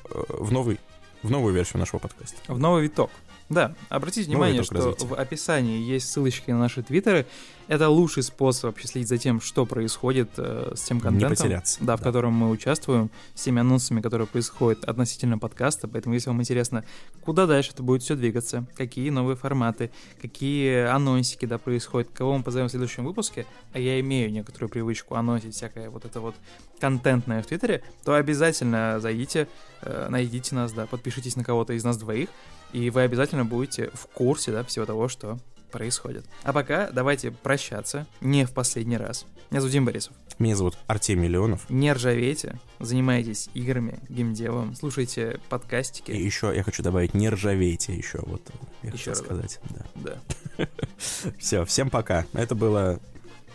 Speaker 2: в новый в новую версию нашего подкаста.
Speaker 1: В новый виток. Да, обратите
Speaker 2: Новый
Speaker 1: внимание, что
Speaker 2: развития.
Speaker 1: в описании есть ссылочки на наши твиттеры. Это лучший способ вообще следить за тем, что происходит э, с тем контентом,
Speaker 2: потеряться,
Speaker 1: да, в
Speaker 2: да.
Speaker 1: котором мы участвуем, с теми анонсами, которые происходят относительно подкаста. Поэтому, если вам интересно, куда дальше это будет все двигаться, какие новые форматы, какие анонсики да, происходят, кого мы позовем в следующем выпуске, а я имею некоторую привычку анонсить всякое вот это вот контентное в Твиттере, то обязательно зайдите, э, найдите нас, да, подпишитесь на кого-то из нас двоих, и вы обязательно будете в курсе, да, всего того, что происходит. А пока давайте прощаться, не в последний раз. Меня зовут Дим Борисов.
Speaker 2: Меня зовут Артемий Леонов.
Speaker 1: Не ржавейте, занимайтесь играми, геймдевом, слушайте подкастики.
Speaker 2: И еще я хочу добавить, не ржавейте еще, вот я
Speaker 1: Еще
Speaker 2: хотел сказать. Да.
Speaker 1: Да,
Speaker 2: Все, всем пока. Это было,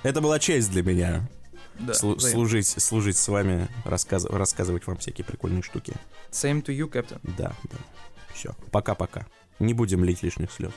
Speaker 2: это была честь для меня
Speaker 1: да.
Speaker 2: слу-
Speaker 1: взаимно.
Speaker 2: служить, служить с вами, рассказ- рассказывать вам всякие прикольные штуки.
Speaker 1: Same to you, Captain.
Speaker 2: Да, да. Все, пока-пока. Не будем лить лишних слез.